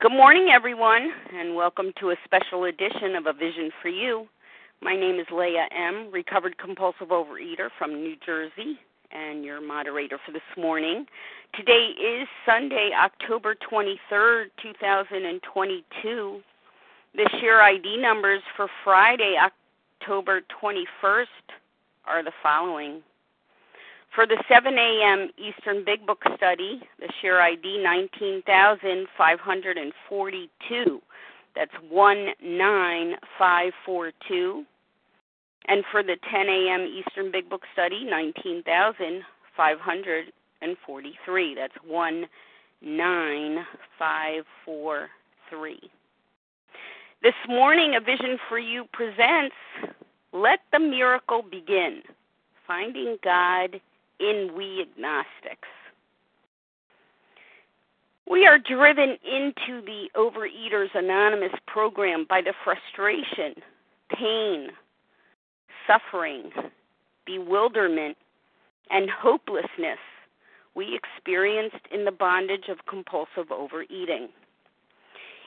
Good morning, everyone, and welcome to a special edition of A Vision for You. My name is Leah M., recovered compulsive overeater from New Jersey, and your moderator for this morning. Today is Sunday, October 23rd, 2022. The share ID numbers for Friday, October 21st are the following for the 7 a.m. Eastern Big Book study, the share ID 19542. That's 19542. And for the 10 a.m. Eastern Big Book study, 19543. That's 19543. This morning, A Vision for You presents Let the Miracle Begin Finding God in We Agnostics. We are driven into the Overeaters Anonymous program by the frustration, pain, suffering, bewilderment, and hopelessness we experienced in the bondage of compulsive overeating.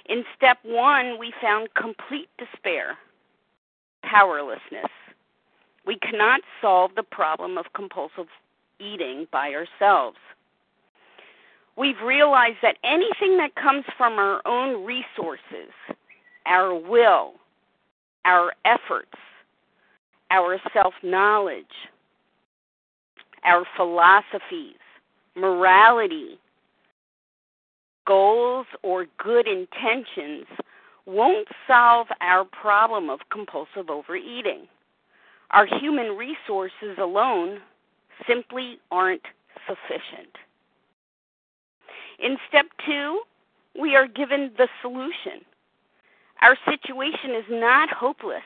In step one, we found complete despair, powerlessness. We cannot solve the problem of compulsive eating by ourselves. We've realized that anything that comes from our own resources, our will, our efforts, our self knowledge, our philosophies, morality, goals, or good intentions won't solve our problem of compulsive overeating. Our human resources alone simply aren't sufficient. In step two, we are given the solution. Our situation is not hopeless,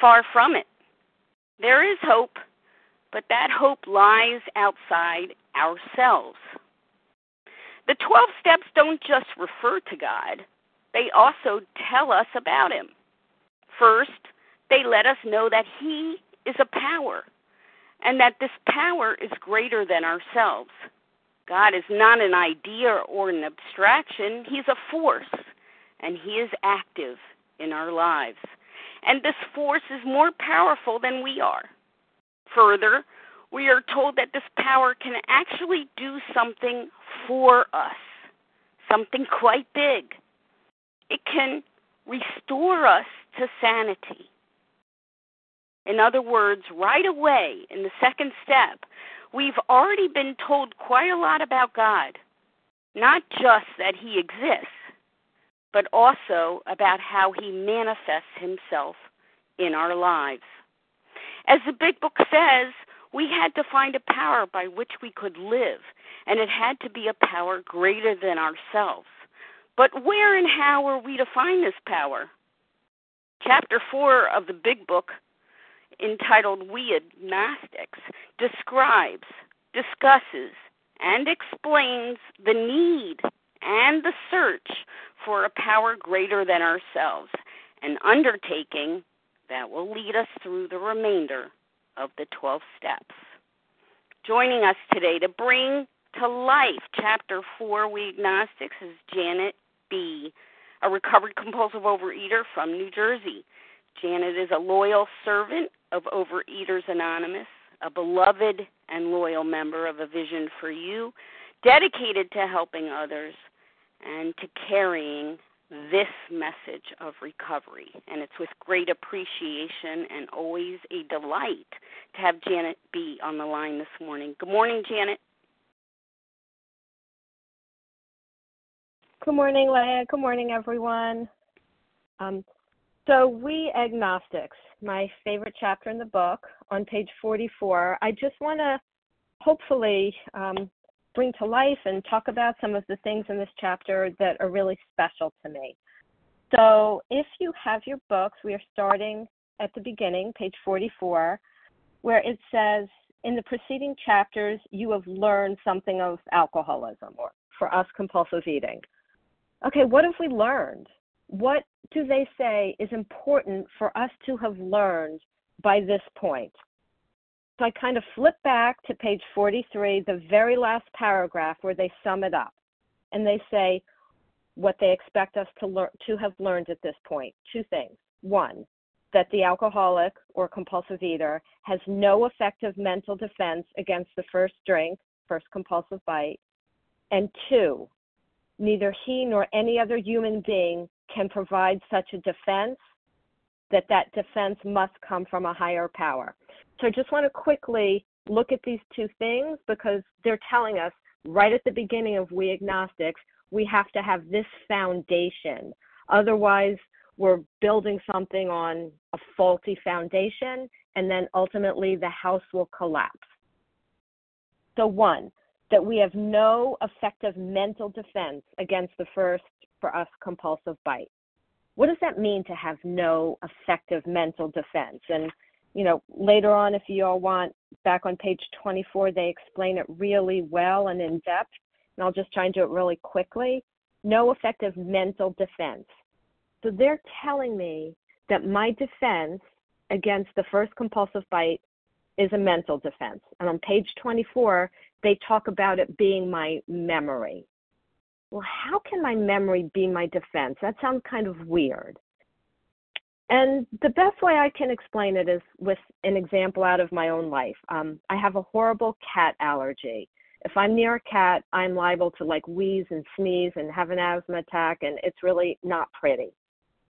far from it. There is hope, but that hope lies outside ourselves. The 12 steps don't just refer to God, they also tell us about Him. First, they let us know that He is a power and that this power is greater than ourselves. God is not an idea or an abstraction, He's a force, and He is active in our lives. And this force is more powerful than we are. Further, we are told that this power can actually do something for us, something quite big. It can restore us to sanity. In other words, right away in the second step, we've already been told quite a lot about God. Not just that He exists, but also about how He manifests Himself in our lives. As the Big Book says, we had to find a power by which we could live, and it had to be a power greater than ourselves. But where and how are we to find this power? Chapter 4 of the Big Book entitled We Agnostics describes, discusses, and explains the need and the search for a power greater than ourselves, an undertaking that will lead us through the remainder of the 12 steps. Joining us today to bring to life Chapter 4 We Agnostics is Janet B., a recovered compulsive overeater from New Jersey. Janet is a loyal servant of Overeaters Anonymous, a beloved and loyal member of A Vision for You, dedicated to helping others and to carrying this message of recovery. And it's with great appreciation and always a delight to have Janet be on the line this morning. Good morning, Janet. Good morning, Leah. Good morning, everyone. Um, so, we agnostics, my favorite chapter in the book, on page 44. I just want to hopefully um, bring to life and talk about some of the things in this chapter that are really special to me. So, if you have your books, we are starting at the beginning, page 44, where it says, In the preceding chapters, you have learned something of alcoholism, or for us, compulsive eating. Okay, what have we learned? What do they say is important for us to have learned by this point? So I kind of flip back to page 43, the very last paragraph where they sum it up. And they say, what they expect us to learn to have learned at this point. Two things. One, that the alcoholic or compulsive eater has no effective mental defense against the first drink, first compulsive bite. And two, neither he nor any other human being can provide such a defense that that defense must come from a higher power. So I just want to quickly look at these two things because they're telling us right at the beginning of We Agnostics, we have to have this foundation. Otherwise, we're building something on a faulty foundation, and then ultimately the house will collapse. So, one, that we have no effective mental defense against the first, for us, compulsive bite. What does that mean to have no effective mental defense? And, you know, later on, if you all want, back on page 24, they explain it really well and in depth. And I'll just try and do it really quickly. No effective mental defense. So they're telling me that my defense against the first compulsive bite is a mental defense. And on page 24, they talk about it being my memory. Well, how can my memory be my defense? That sounds kind of weird. And the best way I can explain it is with an example out of my own life. Um, I have a horrible cat allergy. If I'm near a cat, I'm liable to like wheeze and sneeze and have an asthma attack, and it's really not pretty.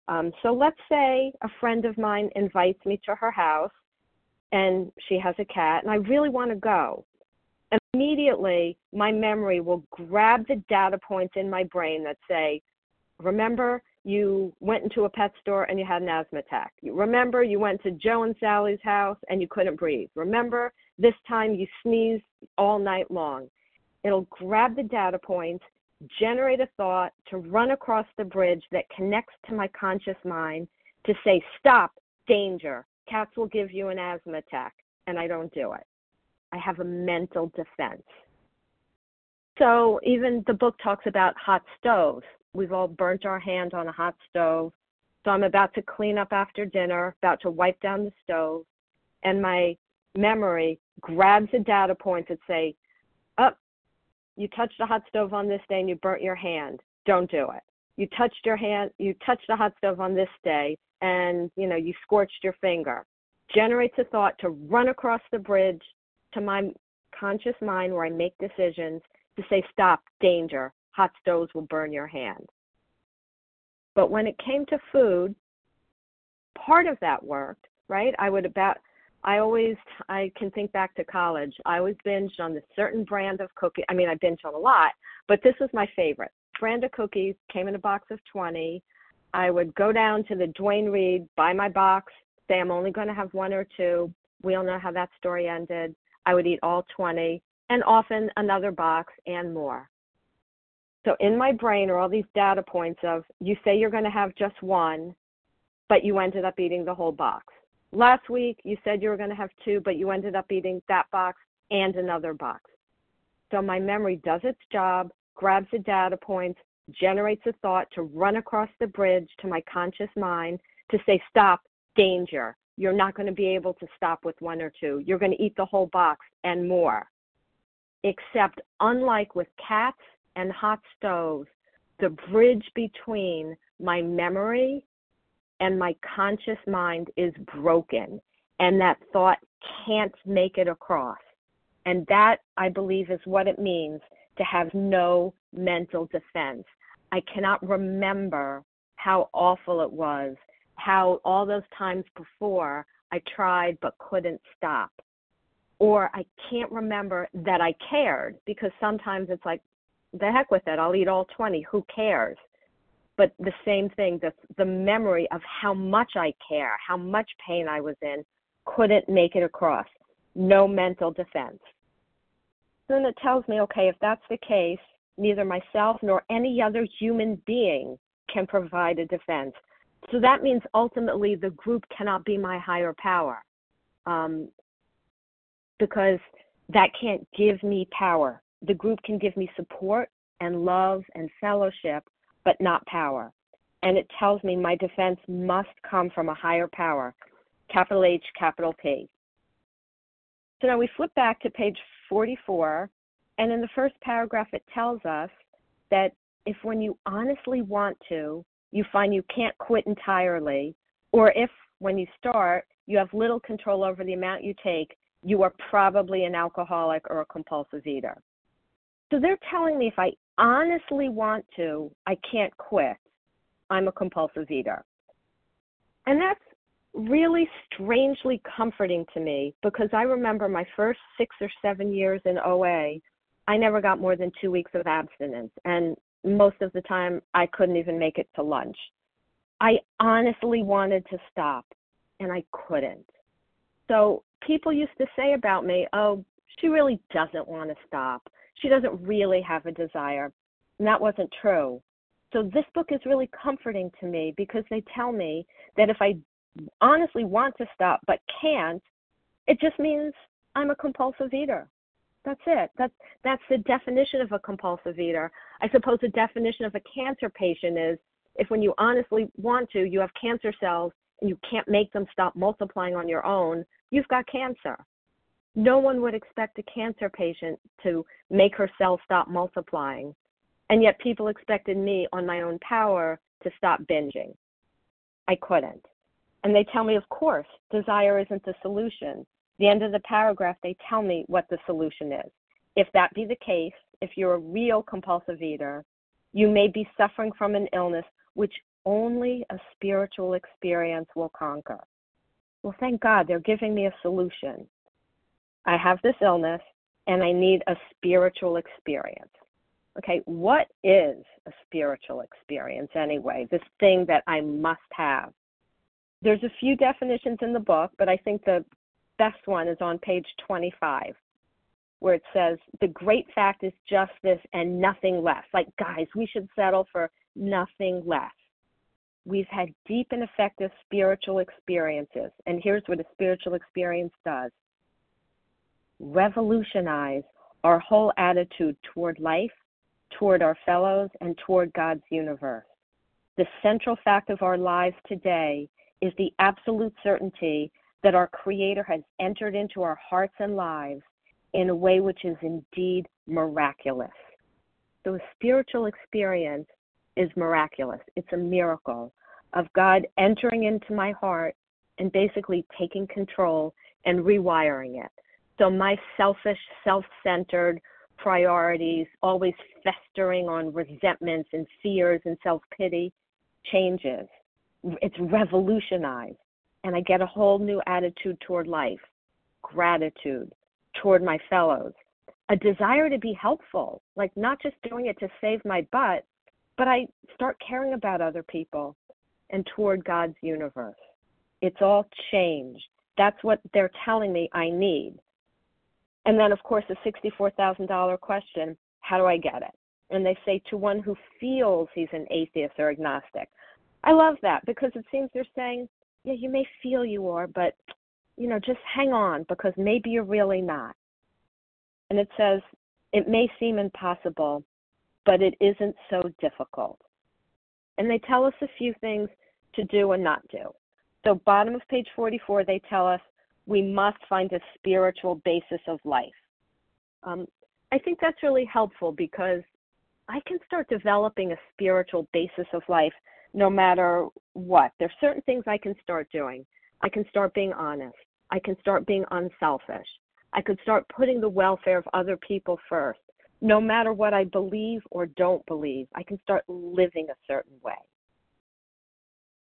Um, so let's say a friend of mine invites me to her house and she has a cat, and I really want to go. Immediately, my memory will grab the data points in my brain that say, Remember, you went into a pet store and you had an asthma attack. Remember, you went to Joe and Sally's house and you couldn't breathe. Remember, this time you sneezed all night long. It'll grab the data points generate a thought to run across the bridge that connects to my conscious mind to say, stop, danger, cats will give you an asthma attack, and I don't do it. I have a mental defense. So even the book talks about hot stoves. We've all burnt our hand on a hot stove. So I'm about to clean up after dinner, about to wipe down the stove, and my memory grabs a data point that say, up, oh, you touched a hot stove on this day and you burnt your hand. Don't do it. You touched your hand, you touched a hot stove on this day and, you know, you scorched your finger. Generates a thought to run across the bridge to my conscious mind where I make decisions to say, stop, danger, hot stoves will burn your hand. But when it came to food, part of that worked, right? I would about I always I can think back to college. I always binged on this certain brand of cookie. I mean, I binged on a lot, but this was my favorite. Brand of cookies came in a box of 20. I would go down to the Duane Reade, buy my box, say I'm only going to have one or two. We all know how that story ended. I would eat all 20 and often another box and more. So in my brain are all these data points of you say you're going to have just one, but you ended up eating the whole box. Last week, you said you were going to have two, but you ended up eating that box and another box. So my memory does its job, grabs the data points, generates a thought to run across the bridge to my conscious mind to say, stop, danger. You're not going to be able to stop with one or two. You're going to eat the whole box and more. Except, unlike with cats and hot stoves, the bridge between my memory and my conscious mind is broken and that thought can't make it across. And that, I believe, is what it means to have no mental defense. I cannot remember how awful it was, how all those times before I tried but couldn't stop. Or I can't remember that I cared because sometimes it's like, the heck with it, I'll eat all 20, who cares? but the same thing the the memory of how much i care how much pain i was in couldn't make it across no mental defense then it tells me okay if that's the case neither myself nor any other human being can provide a defense so that means ultimately the group cannot be my higher power um, because that can't give me power the group can give me support and love and fellowship but not power. And it tells me my defense must come from a higher power, capital H, capital P. So now we flip back to page 44, and in the first paragraph, it tells us that if when you honestly want to, you find you can't quit entirely, or if when you start, you have little control over the amount you take, you are probably an alcoholic or a compulsive eater. So they're telling me if I honestly want to, I can't quit. I'm a compulsive eater. And that's really strangely comforting to me because I remember my first six or seven years in OA, I never got more than two weeks of abstinence. And most of the time, I couldn't even make it to lunch. I honestly wanted to stop, and I couldn't. So people used to say about me, oh, she really doesn't want to stop. She doesn't really have a desire. And that wasn't true. So this book is really comforting to me because they tell me that if I honestly want to stop but can't, it just means I'm a compulsive eater. That's it. That's that's the definition of a compulsive eater. I suppose the definition of a cancer patient is if when you honestly want to, you have cancer cells and you can't make them stop multiplying on your own, you've got cancer. No one would expect a cancer patient to make her cells stop multiplying. And yet people expected me on my own power to stop binging. I couldn't. And they tell me, of course, desire isn't the solution the end of the paragraph, they tell me what the solution is. If that be the case, if you're a real compulsive eater, you may be suffering from an illness which only a spiritual experience will conquer. Well, thank God they're giving me a solution. I have this illness and I need a spiritual experience. Okay, what is a spiritual experience anyway? This thing that I must have. There's a few definitions in the book, but I think the best one is on page 25, where it says, The great fact is just this and nothing less. Like, guys, we should settle for nothing less. We've had deep and effective spiritual experiences. And here's what a spiritual experience does revolutionize our whole attitude toward life, toward our fellows, and toward God's universe. The central fact of our lives today is the absolute certainty that our Creator has entered into our hearts and lives in a way which is indeed miraculous. So, a spiritual experience is miraculous. It's a miracle of God entering into my heart and basically taking control and rewiring it. So, my selfish, self centered priorities, always festering on resentments and fears and self pity, changes. It's revolutionized and I get a whole new attitude toward life, gratitude toward my fellows, a desire to be helpful, like not just doing it to save my butt, but I start caring about other people and toward God's universe. It's all changed. That's what they're telling me I need. And then, of course, the $64,000 question how do I get it? And they say to one who feels he's an atheist or agnostic. I love that because it seems they're saying yeah, you may feel you are, but you know, just hang on because maybe you're really not. And it says, it may seem impossible, but it isn't so difficult. And they tell us a few things to do and not do. So, bottom of page 44, they tell us we must find a spiritual basis of life. Um, I think that's really helpful because I can start developing a spiritual basis of life no matter what. There's certain things I can start doing. I can start being honest. I can start being unselfish. I could start putting the welfare of other people first. No matter what I believe or don't believe, I can start living a certain way.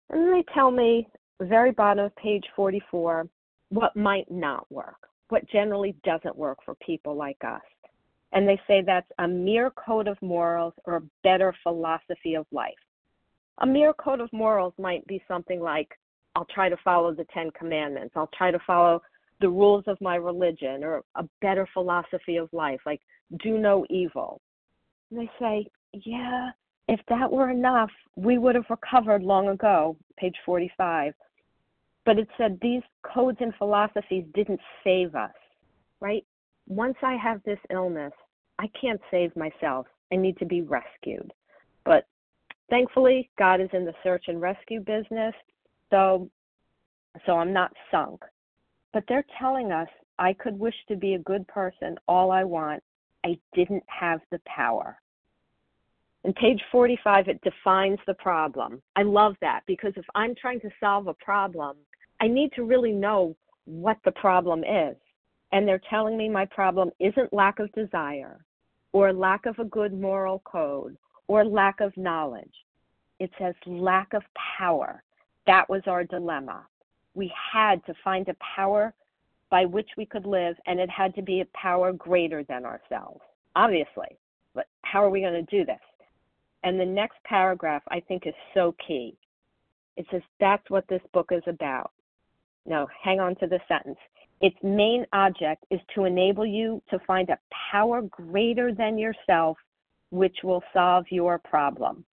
And they tell me, very bottom of page 44, what might not work, what generally doesn't work for people like us. And they say that's a mere code of morals or a better philosophy of life a mere code of morals might be something like I'll try to follow the Ten Commandments, I'll try to follow the rules of my religion, or a better philosophy of life, like do no evil. And they say, yeah, if that were enough, we would have recovered long ago, page 45. But it said these codes and philosophies didn't save us, right? Once I have this illness, I can't save myself. I need to be rescued. But thankfully, God is in the search and rescue business, so so I'm not sunk. But they're telling us I could wish to be a good person all I want. I didn't have the power. In page 45, it defines the problem. I love that because if I'm trying to solve a problem, I need to really know what the problem is. And they're telling me my problem isn't lack of desire or lack of a good moral code or lack of knowledge. It says lack of power. That was our dilemma. We had to find a power by which we could live, and it had to be a power greater than ourselves, obviously. But how are we going to do this? And the next paragraph I think is so key. It says, That's what this book is about. Now, hang on to the sentence. Its main object is to enable you to find a power greater than yourself which will solve your problem.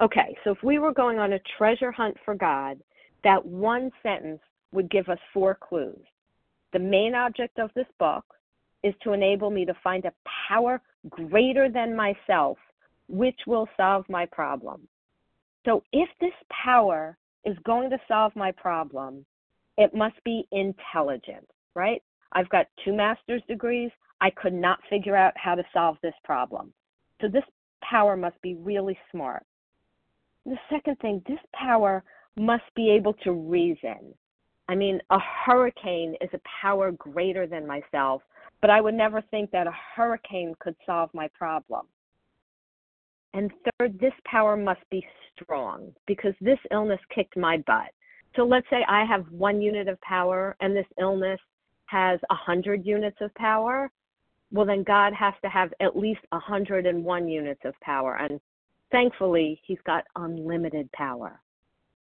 Okay, so if we were going on a treasure hunt for God, that one sentence would give us four clues. The main object of this book is to enable me to find a power greater than myself, which will solve my problem. So if this power is going to solve my problem, it must be intelligent, right? I've got two master's degrees. I could not figure out how to solve this problem. So this power must be really smart. The second thing, this power must be able to reason. I mean, a hurricane is a power greater than myself, but I would never think that a hurricane could solve my problem. And third, this power must be strong because this illness kicked my butt. So let's say I have one unit of power and this illness has a hundred units of power. Well, then God has to have at least a hundred and one units of power. And thankfully, He's got unlimited power.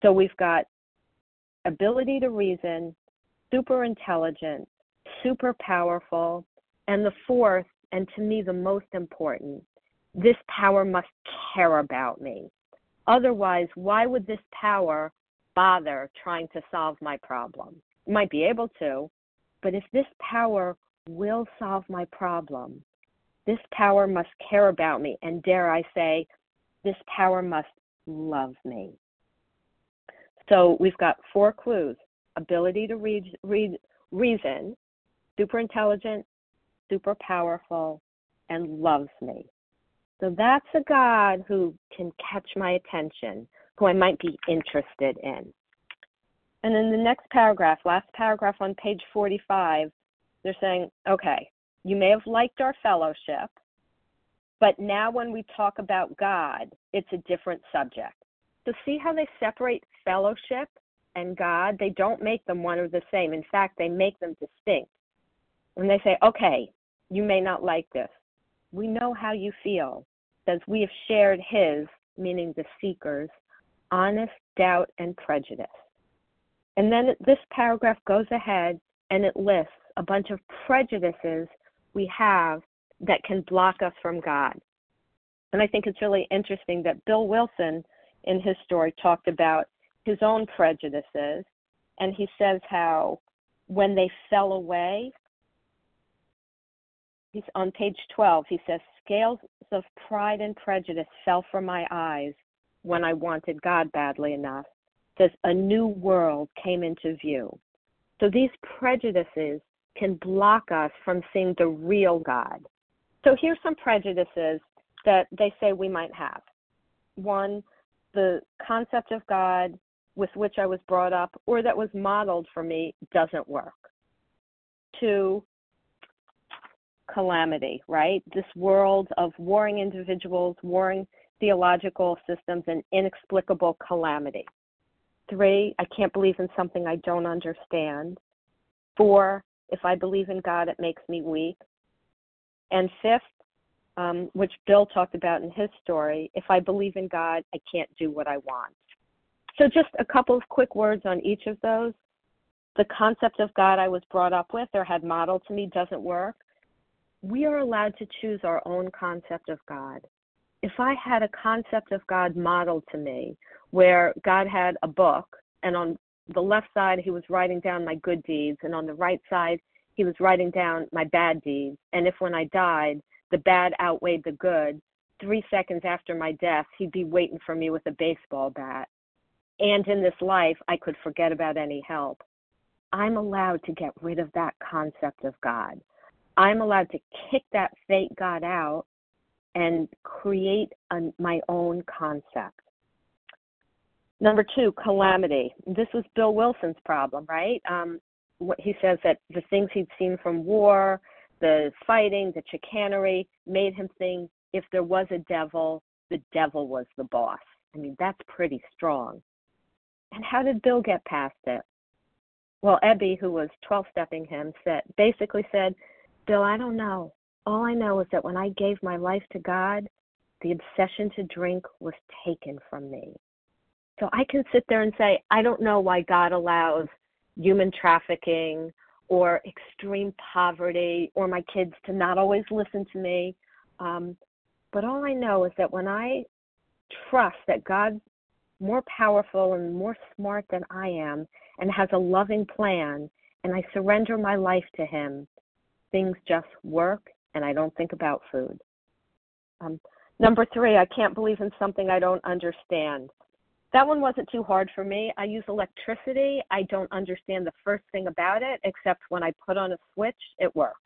So we've got ability to reason, super intelligent, super powerful, and the fourth, and to me the most important, this power must care about me. Otherwise, why would this power bother trying to solve my problem. might be able to, but if this power will solve my problem, this power must care about me. And dare I say, this power must love me. So we've got four clues ability to read, read, reason, super intelligent, super powerful, and loves me. So that's a God who can catch my attention, who I might be interested in. And in the next paragraph, last paragraph on page 45, they're saying, okay, you may have liked our fellowship, but now when we talk about God, it's a different subject. So see how they separate fellowship and God? They don't make them one or the same. In fact, they make them distinct. And they say, okay, you may not like this. We know how you feel, as we have shared his, meaning the seeker's, honest doubt and prejudice. And then this paragraph goes ahead and it lists a bunch of prejudices we have that can block us from God. And I think it's really interesting that Bill Wilson in his story talked about his own prejudices. And he says how when they fell away, he's on page 12, he says, Scales of pride and prejudice fell from my eyes when I wanted God badly enough. Says a new world came into view. So these prejudices can block us from seeing the real God. So here's some prejudices that they say we might have. One, the concept of God with which I was brought up or that was modeled for me doesn't work. Two, calamity, right? This world of warring individuals, warring theological systems, and inexplicable calamity. Three, I can't believe in something I don't understand. Four, if I believe in God, it makes me weak. And fifth, um, which Bill talked about in his story, if I believe in God, I can't do what I want. So, just a couple of quick words on each of those. The concept of God I was brought up with or had modeled to me doesn't work. We are allowed to choose our own concept of God. If I had a concept of God modeled to me, where God had a book, and on the left side he was writing down my good deeds, and on the right side he was writing down my bad deeds. And if when I died, the bad outweighed the good, three seconds after my death, he'd be waiting for me with a baseball bat. And in this life, I could forget about any help. I'm allowed to get rid of that concept of God. I'm allowed to kick that fake God out and create a, my own concept. Number two, calamity. This was Bill Wilson's problem, right? Um, what he says that the things he'd seen from war, the fighting, the chicanery, made him think if there was a devil, the devil was the boss. I mean, that's pretty strong. And how did Bill get past it? Well, Ebby, who was 12 stepping him, said basically said, Bill, I don't know. All I know is that when I gave my life to God, the obsession to drink was taken from me. So I can sit there and say, I don't know why God allows human trafficking or extreme poverty or my kids to not always listen to me. Um, but all I know is that when I trust that God's more powerful and more smart than I am and has a loving plan, and I surrender my life to Him, things just work and I don't think about food. Um, number three, I can't believe in something I don't understand. That one wasn't too hard for me. I use electricity. I don't understand the first thing about it, except when I put on a switch, it works.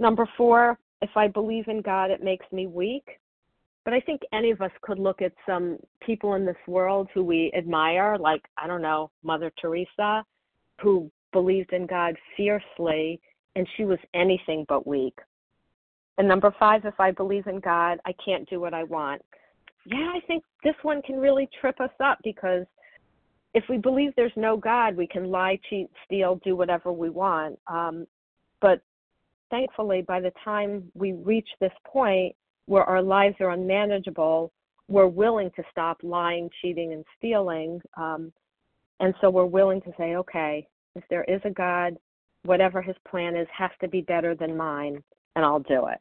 Number four, if I believe in God, it makes me weak. But I think any of us could look at some people in this world who we admire, like, I don't know, Mother Teresa, who believed in God fiercely, and she was anything but weak. And number five, if I believe in God, I can't do what I want yeah, I think this one can really trip us up because if we believe there's no God, we can lie, cheat, steal, do whatever we want. Um, but thankfully, by the time we reach this point where our lives are unmanageable, we're willing to stop lying, cheating, and stealing. Um, and so we're willing to say, okay, if there is a God, whatever his plan is has to be better than mine, and I'll do it.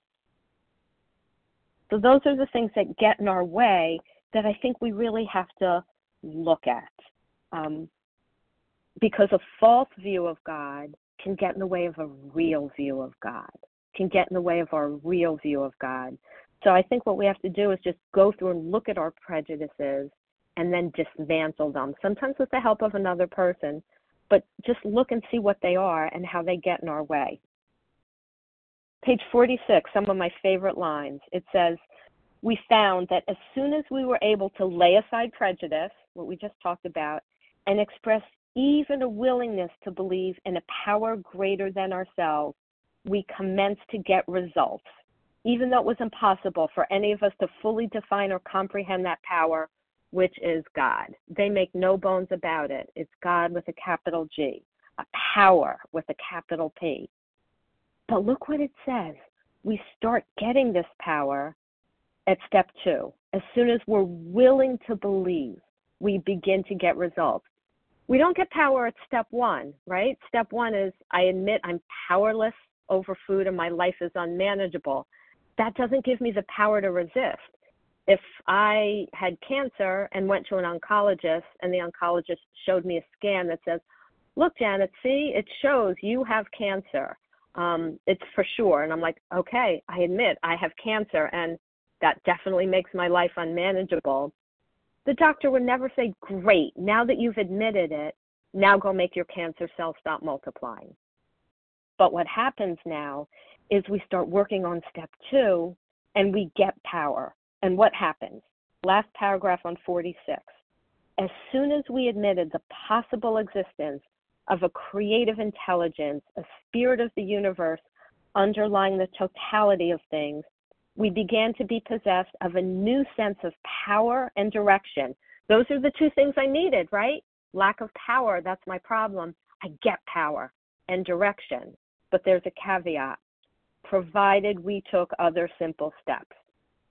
So those are the things that get in our way that I think we really have to look at. Um, because a false view of God can get in the way of a real view of God, can get in the way of our real view of God. So I think what we have to do is just go through and look at our prejudices and then dismantle them, sometimes with the help of another person, but just look and see what they are and how they get in our way. Page 46, some of my favorite lines. It says, We found that as soon as we were able to lay aside prejudice, what we just talked about, and express even a willingness to believe in a power greater than ourselves, we commenced to get results. Even though it was impossible for any of us to fully define or comprehend that power, which is God. They make no bones about it. It's God with a capital G, a power with a capital P. But look what it says. We start getting this power at step two. As soon as we're willing to believe, we begin to get results. We don't get power at step one, right? Step one is I admit I'm powerless over food and my life is unmanageable. That doesn't give me the power to resist. If I had cancer and went to an oncologist and the oncologist showed me a scan that says, Look, Janet, see, it shows you have cancer um, it's for sure. And I'm like, okay, I admit I have cancer, and that definitely makes my life unmanageable. The doctor would never say, great, now that you've admitted it, now go make your cancer cells stop multiplying. But what happens now is we start working on step two and we get power. And what happens? Last paragraph on 46. As soon as we admitted the possible existence of a creative intelligence, a spirit of the universe underlying the totality of things, we began to be possessed of a new sense of power and direction. Those are the two things I needed, right? Lack of power, that's my problem. I get power and direction. But there's a caveat provided we took other simple steps.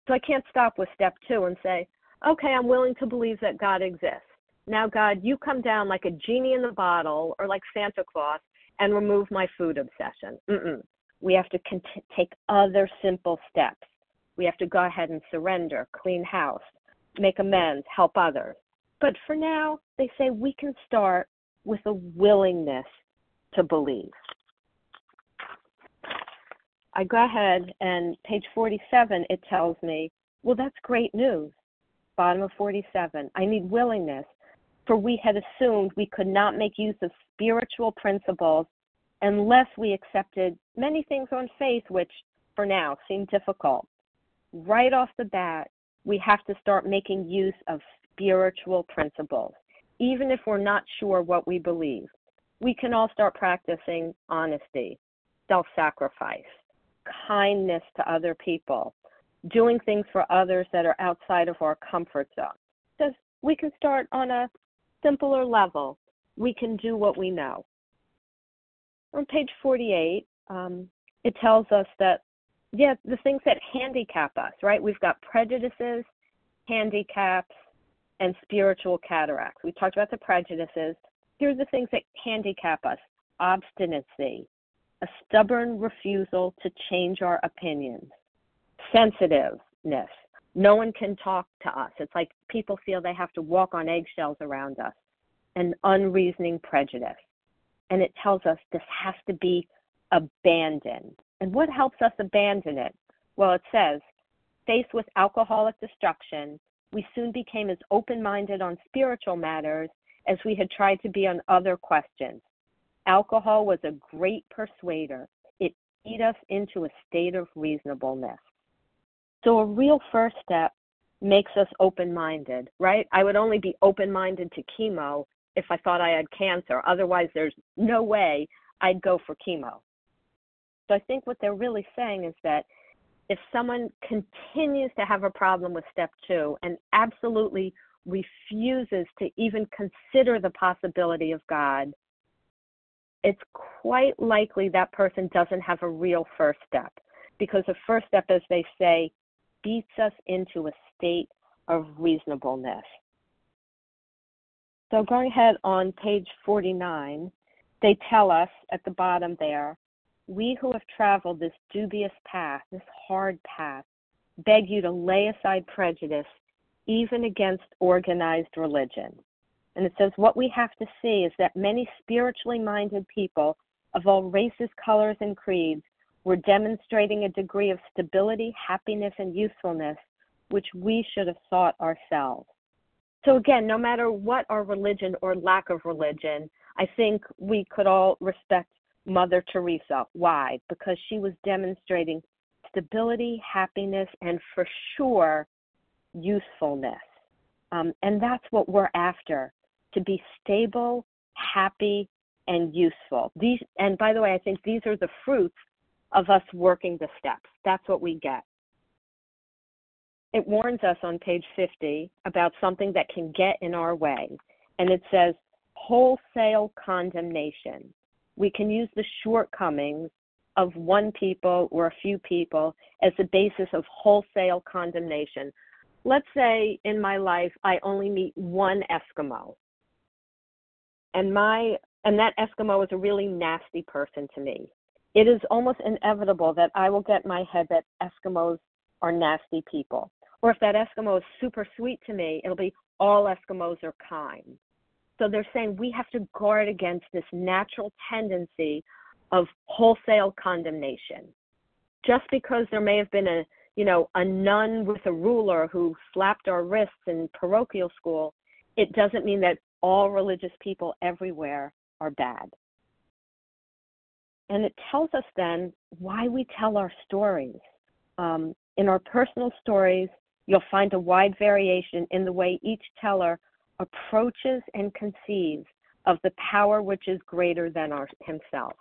So I can't stop with step two and say, okay, I'm willing to believe that God exists. Now, God, you come down like a genie in the bottle or like Santa Claus and remove my food obsession. Mm-mm. We have to cont- take other simple steps. We have to go ahead and surrender, clean house, make amends, help others. But for now, they say we can start with a willingness to believe. I go ahead and page 47, it tells me, well, that's great news. Bottom of 47, I need willingness for we had assumed we could not make use of spiritual principles unless we accepted many things on faith which for now seem difficult. right off the bat, we have to start making use of spiritual principles, even if we're not sure what we believe. We can all start practicing honesty, self sacrifice, kindness to other people, doing things for others that are outside of our comfort zone. Because we can start on a simpler level. We can do what we know. On page 48, um, it tells us that, yeah, the things that handicap us, right? We've got prejudices, handicaps, and spiritual cataracts. We talked about the prejudices. Here are the things that handicap us obstinacy, a stubborn refusal to change our opinions, sensitiveness. No one can talk to us. It's like people feel they have to walk on eggshells around us, an unreasoning prejudice. And it tells us this has to be abandoned. And what helps us abandon it? Well, it says, faced with alcoholic destruction, we soon became as open minded on spiritual matters as we had tried to be on other questions. Alcohol was a great persuader. It beat us into a state of reasonableness. So, a real first step makes us open minded, right? I would only be open minded to chemo if I thought I had cancer. Otherwise, there's no way I'd go for chemo. So, I think what they're really saying is that if someone continues to have a problem with step two and absolutely refuses to even consider the possibility of God, it's quite likely that person doesn't have a real first step because the first step, as they say, beats us into a state of reasonableness. So, going ahead on page 49, they tell us at the bottom there we who have traveled this dubious path, this hard path, beg you to lay aside prejudice even against organized religion. And it says, What we have to see is that many spiritually minded people of all races, colors, and creeds were demonstrating a degree of stability, happiness, and usefulness which we should have sought ourselves. So, again, no matter what our religion or lack of religion, I think we could all respect Mother Teresa. Why? Because she was demonstrating stability, happiness, and for sure, usefulness. Um, and that's what we're after to be stable, happy, and useful. These, and by the way, I think these are the fruits of us working the steps. That's what we get. It warns us on page 50 about something that can get in our way, and it says wholesale condemnation we can use the shortcomings of one people or a few people as the basis of wholesale condemnation. Let's say in my life I only meet one Eskimo. And my and that Eskimo is a really nasty person to me. It is almost inevitable that I will get my head that Eskimos are nasty people. Or if that Eskimo is super sweet to me, it'll be all Eskimos are kind. So they're saying we have to guard against this natural tendency of wholesale condemnation. Just because there may have been a you know a nun with a ruler who slapped our wrists in parochial school, it doesn't mean that all religious people everywhere are bad. And it tells us then why we tell our stories. Um, in our personal stories, you'll find a wide variation in the way each teller approaches and conceives of the power which is greater than our, himself.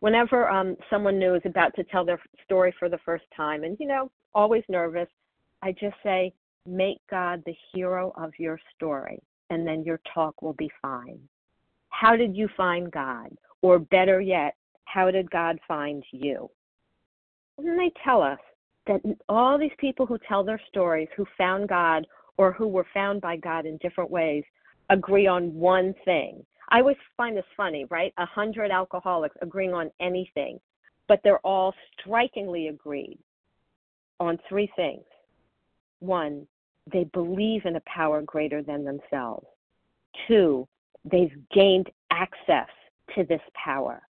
Whenever um, someone new is about to tell their story for the first time, and you know, always nervous, I just say, make God the hero of your story, and then your talk will be fine. How did you find God? Or better yet, how did God find you? And they tell us that all these people who tell their stories, who found God or who were found by God in different ways agree on one thing. I always find this funny, right? A hundred alcoholics agreeing on anything, but they're all strikingly agreed on three things. One, they believe in a power greater than themselves. Two, they've gained access to this power.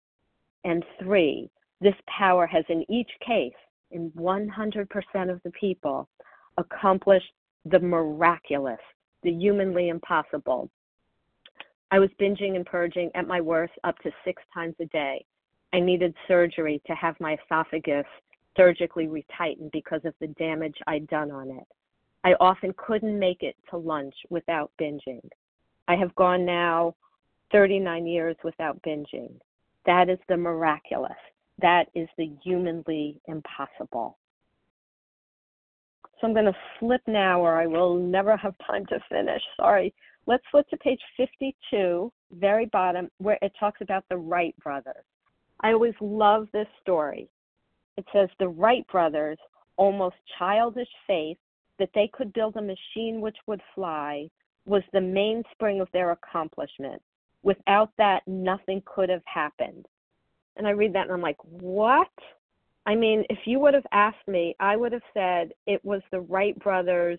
And three, this power has in each case, in 100% of the people, accomplished the miraculous, the humanly impossible. I was binging and purging at my worst up to six times a day. I needed surgery to have my esophagus surgically retightened because of the damage I'd done on it. I often couldn't make it to lunch without binging. I have gone now 39 years without binging. That is the miraculous. That is the humanly impossible. So I'm going to flip now, or I will never have time to finish. Sorry. Let's flip to page 52, very bottom, where it talks about the Wright brothers. I always love this story. It says the Wright brothers, almost childish faith that they could build a machine which would fly, was the mainspring of their accomplishment. Without that, nothing could have happened. And I read that and I'm like, what? I mean, if you would have asked me, I would have said it was the Wright brothers,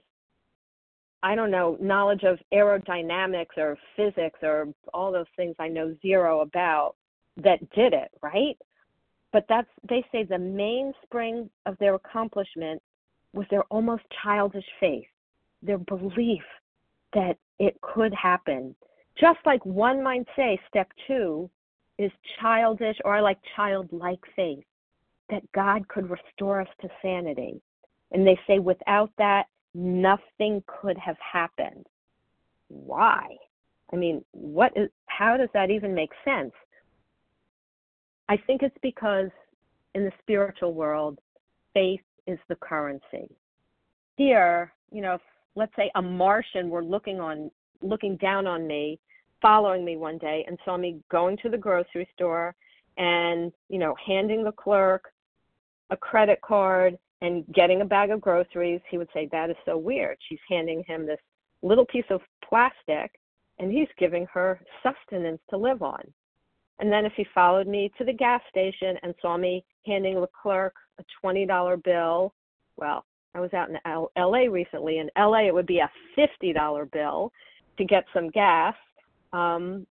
I don't know, knowledge of aerodynamics or physics or all those things I know zero about that did it, right? But that's, they say the mainspring of their accomplishment was their almost childish faith, their belief that it could happen. Just like one might say, step two is childish or like childlike faith, that God could restore us to sanity. And they say without that, nothing could have happened. Why? I mean, what is, how does that even make sense? I think it's because in the spiritual world, faith is the currency. Here, you know, let's say a Martian were looking on looking down on me, following me one day and saw me going to the grocery store and, you know, handing the clerk a credit card and getting a bag of groceries, he would say, That is so weird. She's handing him this little piece of plastic and he's giving her sustenance to live on. And then if he followed me to the gas station and saw me handing the clerk a $20 bill, well, I was out in L- LA recently. In LA, it would be a $50 bill to get some gas. Um,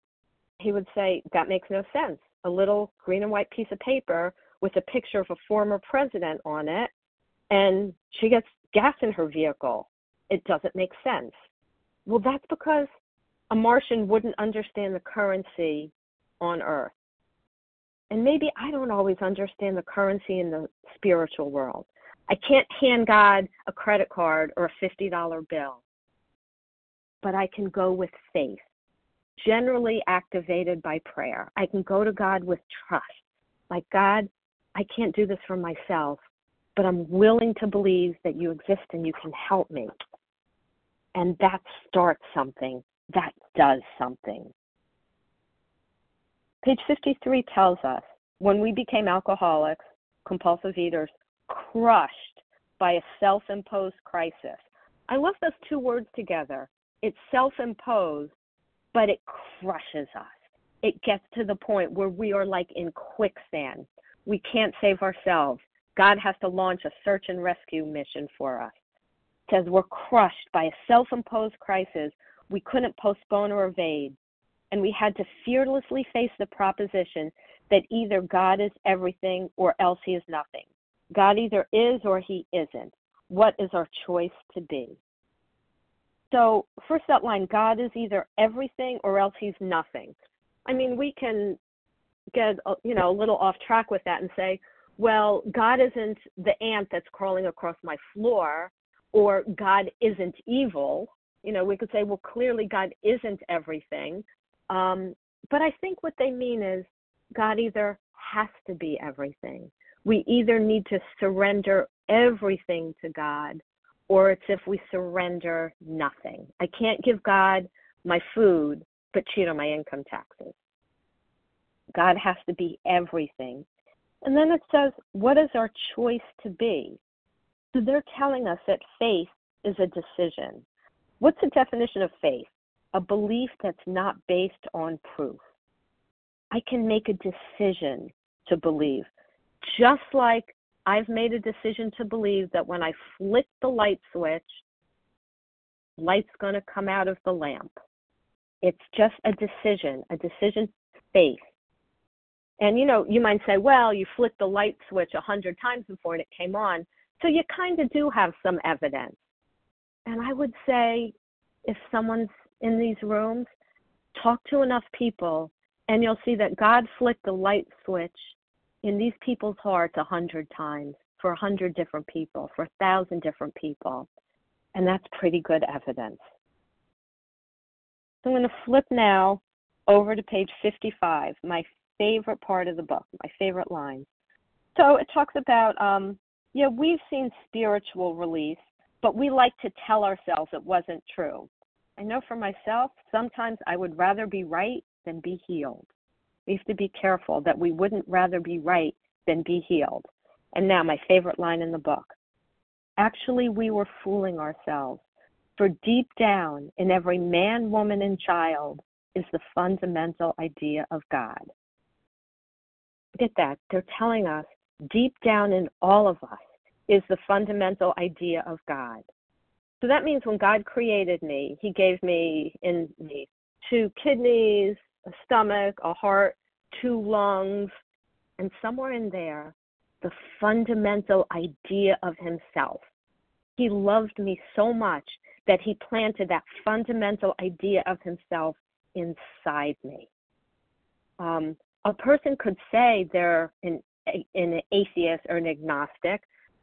he would say, That makes no sense. A little green and white piece of paper with a picture of a former president on it, and she gets gas in her vehicle. It doesn't make sense. Well, that's because a Martian wouldn't understand the currency on Earth. And maybe I don't always understand the currency in the spiritual world. I can't hand God a credit card or a $50 bill, but I can go with faith, generally activated by prayer. I can go to God with trust. Like, God, I can't do this for myself, but I'm willing to believe that you exist and you can help me. And that starts something, that does something. Page 53 tells us when we became alcoholics, compulsive eaters, crushed by a self imposed crisis. I love those two words together. It's self imposed, but it crushes us. It gets to the point where we are like in quicksand. We can't save ourselves. God has to launch a search and rescue mission for us. It says we're crushed by a self imposed crisis we couldn't postpone or evade and we had to fearlessly face the proposition that either God is everything or else he is nothing. God either is or he isn't. What is our choice to be? So, first outline God is either everything or else he's nothing. I mean, we can get you know a little off track with that and say, well, God isn't the ant that's crawling across my floor or God isn't evil. You know, we could say, well, clearly God isn't everything. Um, but I think what they mean is God either has to be everything. We either need to surrender everything to God, or it's if we surrender nothing. I can't give God my food, but cheat on my income taxes. God has to be everything. And then it says, what is our choice to be? So they're telling us that faith is a decision. What's the definition of faith? a belief that's not based on proof. I can make a decision to believe, just like I've made a decision to believe that when I flick the light switch, light's going to come out of the lamp. It's just a decision, a decision faith. And you know, you might say, well, you flicked the light switch a hundred times before and it came on. So you kind of do have some evidence. And I would say if someone's in these rooms, talk to enough people, and you'll see that God flicked the light switch in these people's hearts a hundred times. for a hundred different people, for a thousand different people. And that's pretty good evidence. So I'm going to flip now over to page 55, my favorite part of the book, my favorite line. So it talks about, um, yeah, we've seen spiritual release, but we like to tell ourselves it wasn't true. I know for myself, sometimes I would rather be right than be healed. We have to be careful that we wouldn't rather be right than be healed. And now, my favorite line in the book. Actually, we were fooling ourselves. For deep down in every man, woman, and child is the fundamental idea of God. Look at that. They're telling us deep down in all of us is the fundamental idea of God. So that means when God created me, He gave me in me two kidneys, a stomach, a heart, two lungs, and somewhere in there, the fundamental idea of Himself. He loved me so much that He planted that fundamental idea of Himself inside me. Um, a person could say they're an, an atheist or an agnostic.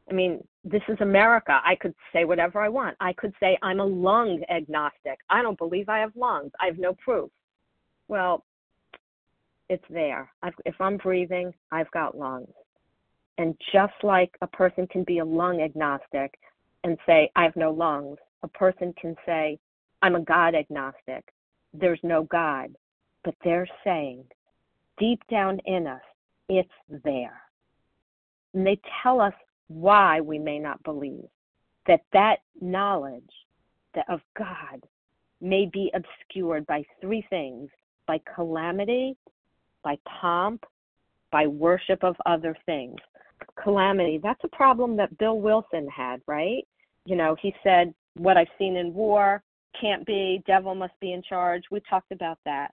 I mean, this is America. I could say whatever I want. I could say I'm a lung agnostic. I don't believe I have lungs. I have no proof. Well, it's there. I've, if I'm breathing, I've got lungs. And just like a person can be a lung agnostic and say, I have no lungs, a person can say, I'm a God agnostic. There's no God. But they're saying, deep down in us, it's there. And they tell us why we may not believe that that knowledge that of God may be obscured by three things by calamity, by pomp, by worship of other things. Calamity, that's a problem that Bill Wilson had, right? You know, he said, What I've seen in war can't be, devil must be in charge. We talked about that.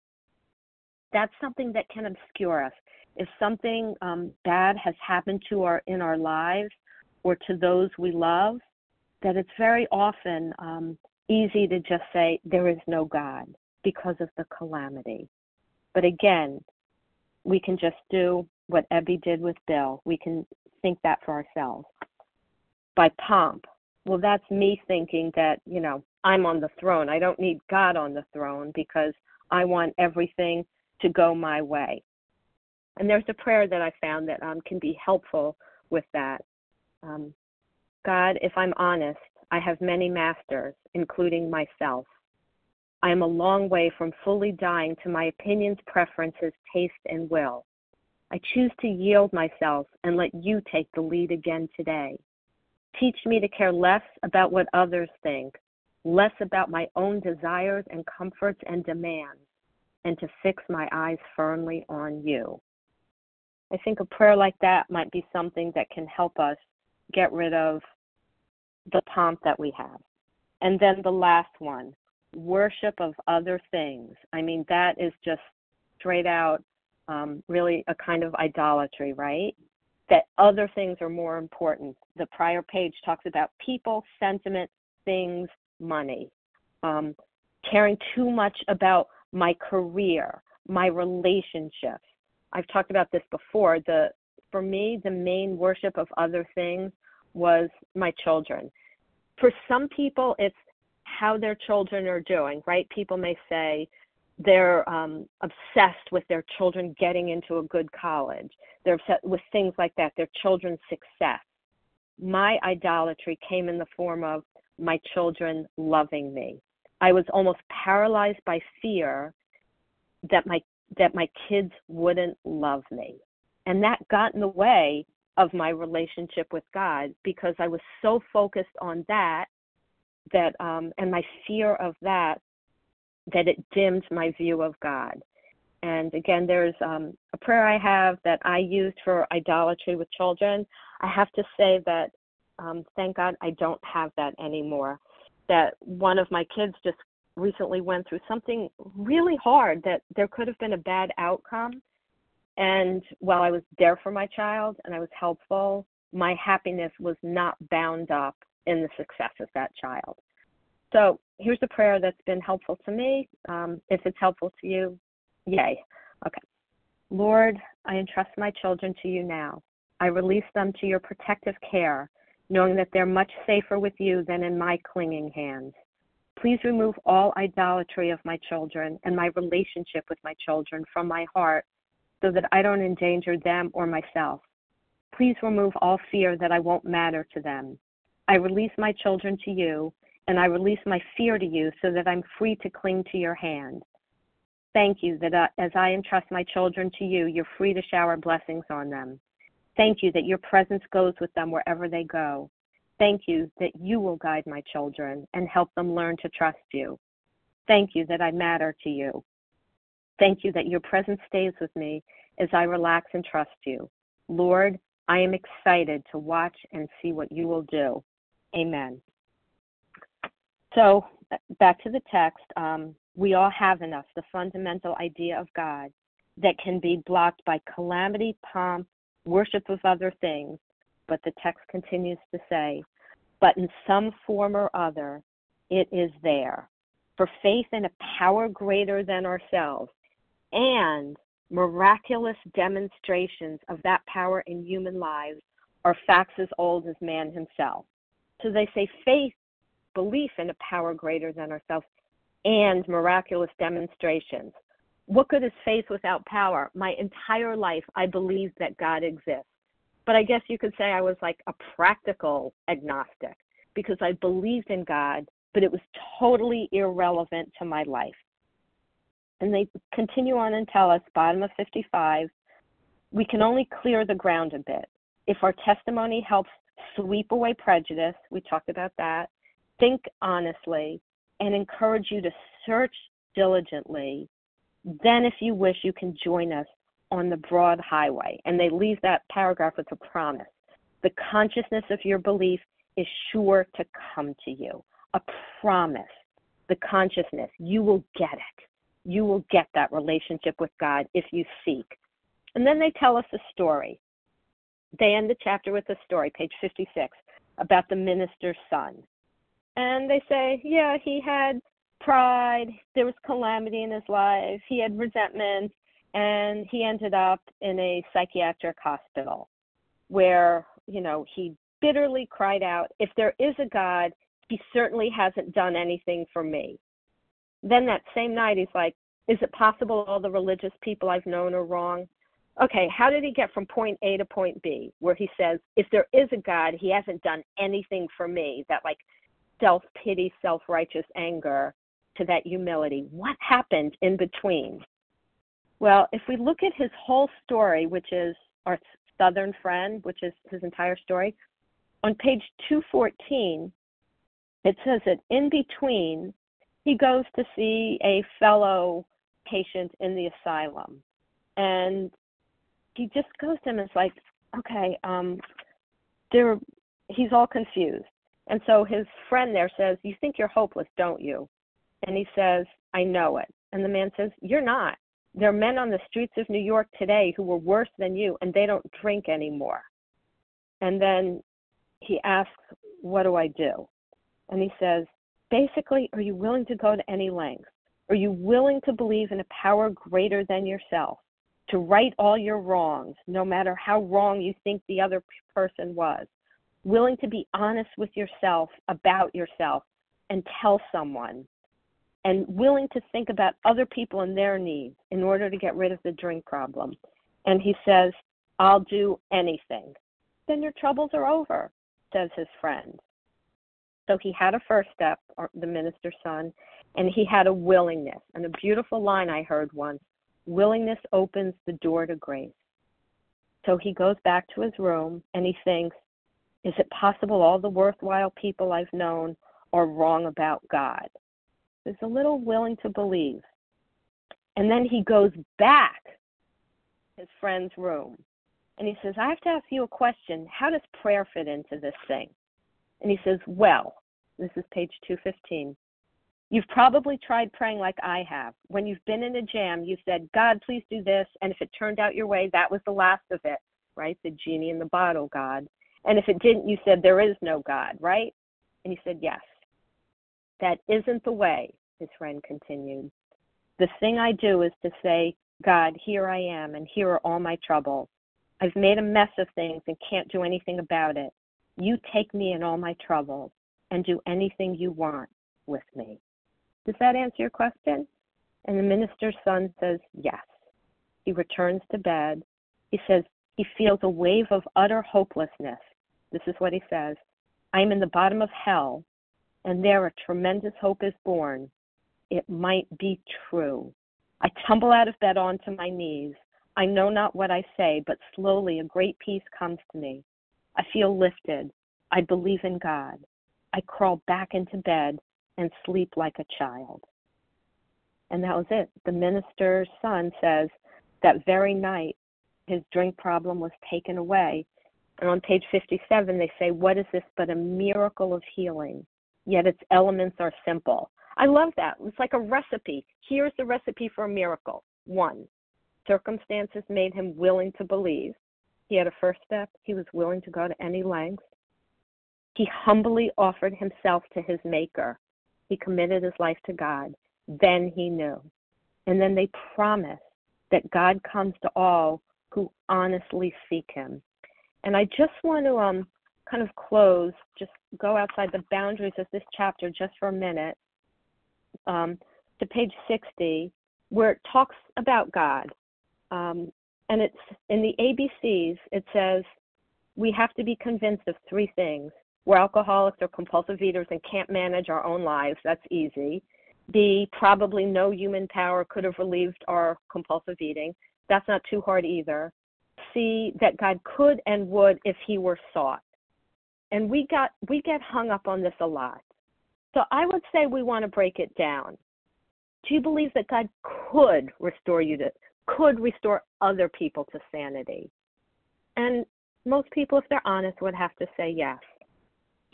That's something that can obscure us. If something um, bad has happened to our in our lives or to those we love, that it's very often um, easy to just say there is no God because of the calamity. But again, we can just do what Ebby did with Bill. We can think that for ourselves. By pomp, well, that's me thinking that, you know, I'm on the throne. I don't need God on the throne because I want everything to go my way. And there's a prayer that I found that um, can be helpful with that. Um, God, if I'm honest, I have many masters, including myself. I am a long way from fully dying to my opinions, preferences, taste, and will. I choose to yield myself and let you take the lead again today. Teach me to care less about what others think, less about my own desires and comforts and demands, and to fix my eyes firmly on you. I think a prayer like that might be something that can help us get rid of the pomp that we have. And then the last one worship of other things. I mean, that is just straight out um, really a kind of idolatry, right? That other things are more important. The prior page talks about people, sentiment, things, money. Um, caring too much about my career, my relationships. I've talked about this before. The for me, the main worship of other things was my children. For some people, it's how their children are doing, right? People may say they're um, obsessed with their children getting into a good college. They're obsessed with things like that, their children's success. My idolatry came in the form of my children loving me. I was almost paralyzed by fear that my that my kids wouldn't love me. And that got in the way of my relationship with God because I was so focused on that that um, and my fear of that that it dimmed my view of God. And again, there's um, a prayer I have that I used for idolatry with children. I have to say that um, thank God I don't have that anymore. That one of my kids just recently went through something really hard that there could have been a bad outcome. And while I was there for my child and I was helpful, my happiness was not bound up in the success of that child. So here's a prayer that's been helpful to me. Um, if it's helpful to you, yay. Okay. Lord, I entrust my children to you now. I release them to your protective care, knowing that they're much safer with you than in my clinging hands. Please remove all idolatry of my children and my relationship with my children from my heart so that I don't endanger them or myself. Please remove all fear that I won't matter to them. I release my children to you, and I release my fear to you so that I'm free to cling to your hand. Thank you that uh, as I entrust my children to you, you're free to shower blessings on them. Thank you that your presence goes with them wherever they go. Thank you that you will guide my children and help them learn to trust you. Thank you that I matter to you. Thank you that your presence stays with me as I relax and trust you. Lord, I am excited to watch and see what you will do. Amen. So, back to the text. Um, we all have in us the fundamental idea of God that can be blocked by calamity, pomp, worship of other things. But the text continues to say, but in some form or other, it is there. For faith in a power greater than ourselves and miraculous demonstrations of that power in human lives are facts as old as man himself. So they say faith, belief in a power greater than ourselves, and miraculous demonstrations. What good is faith without power? My entire life, I believed that God exists. But I guess you could say I was like a practical agnostic because I believed in God, but it was totally irrelevant to my life. And they continue on and tell us, bottom of 55, we can only clear the ground a bit. If our testimony helps sweep away prejudice, we talked about that, think honestly, and encourage you to search diligently, then if you wish, you can join us on the broad highway. And they leave that paragraph with a promise. The consciousness of your belief is sure to come to you. A promise. The consciousness. You will get it. You will get that relationship with God if you seek. And then they tell us a story. They end the chapter with a story, page 56, about the minister's son. And they say, yeah, he had pride, there was calamity in his life, he had resentment, and he ended up in a psychiatric hospital where, you know, he bitterly cried out, If there is a God, he certainly hasn't done anything for me. Then that same night, he's like, Is it possible all the religious people I've known are wrong? Okay, how did he get from point A to point B, where he says, If there is a God, he hasn't done anything for me? That like self pity, self righteous anger to that humility. What happened in between? Well, if we look at his whole story, which is our southern friend, which is his entire story, on page 214, it says that in between, he goes to see a fellow patient in the asylum. And he just goes to him and it's like, okay, um, there, he's all confused. And so his friend there says, You think you're hopeless, don't you? And he says, I know it. And the man says, You're not. There are men on the streets of New York today who were worse than you, and they don't drink anymore. And then he asks, What do I do? And he says, Basically, are you willing to go to any length? Are you willing to believe in a power greater than yourself, to right all your wrongs, no matter how wrong you think the other person was? Willing to be honest with yourself about yourself and tell someone, and willing to think about other people and their needs in order to get rid of the drink problem. And he says, I'll do anything. Then your troubles are over says his friend. So he had a first step, the minister's son, and he had a willingness. And a beautiful line I heard once willingness opens the door to grace. So he goes back to his room and he thinks, is it possible all the worthwhile people I've known are wrong about God? There's a little willing to believe. And then he goes back his friend's room and he says, I have to ask you a question. How does prayer fit into this thing? And he says, Well, this is page 215. You've probably tried praying like I have. When you've been in a jam, you've said, God, please do this. And if it turned out your way, that was the last of it, right? The genie in the bottle, God. And if it didn't, you said, There is no God, right? And he said, Yes. That isn't the way, his friend continued. The thing I do is to say, God, here I am, and here are all my troubles. I've made a mess of things and can't do anything about it. You take me and all my troubles and do anything you want with me. Does that answer your question? And the minister's son says, Yes. He returns to bed. He says he feels a wave of utter hopelessness. This is what he says I am in the bottom of hell, and there a tremendous hope is born. It might be true. I tumble out of bed onto my knees. I know not what I say, but slowly a great peace comes to me. I feel lifted. I believe in God. I crawl back into bed and sleep like a child. And that was it. The minister's son says that very night his drink problem was taken away. And on page 57, they say, What is this but a miracle of healing? Yet its elements are simple. I love that. It's like a recipe. Here's the recipe for a miracle. One, circumstances made him willing to believe. He had a first step. He was willing to go to any length. He humbly offered himself to his Maker. He committed his life to God. Then he knew. And then they promise that God comes to all who honestly seek him. And I just want to um, kind of close, just go outside the boundaries of this chapter just for a minute um, to page 60, where it talks about God. Um, and it's in the ABCs, it says, we have to be convinced of three things. We're alcoholics or compulsive eaters and can't manage our own lives. That's easy. B, probably no human power could have relieved our compulsive eating. That's not too hard either. C, that God could and would if he were sought. And we got we get hung up on this a lot. So I would say we want to break it down. Do you believe that God could restore you to could restore other people to sanity? And most people, if they're honest, would have to say yes.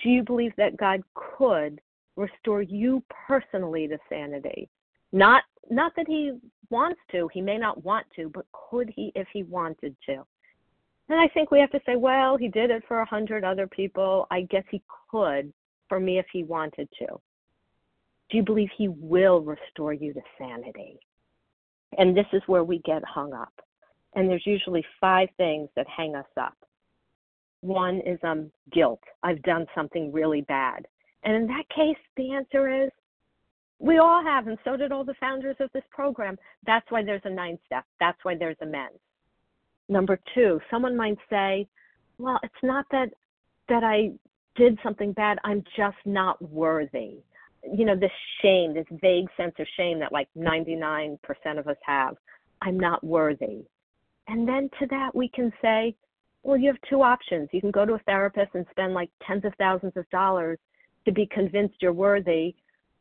Do you believe that God could restore you personally to sanity? Not not that he wants to, he may not want to, but could he if he wanted to? And I think we have to say, well, he did it for a hundred other people. I guess he could for me if he wanted to. Do you believe he will restore you to sanity? And this is where we get hung up. And there's usually five things that hang us up. One is um guilt. I've done something really bad. And in that case, the answer is we all have, and so did all the founders of this program. That's why there's a nine step. That's why there's amends. Number two, someone might say, well, it's not that that I did something bad. I'm just not worthy. You know, this shame, this vague sense of shame that like 99% of us have. I'm not worthy. And then to that, we can say, well, you have two options. You can go to a therapist and spend like tens of thousands of dollars to be convinced you're worthy,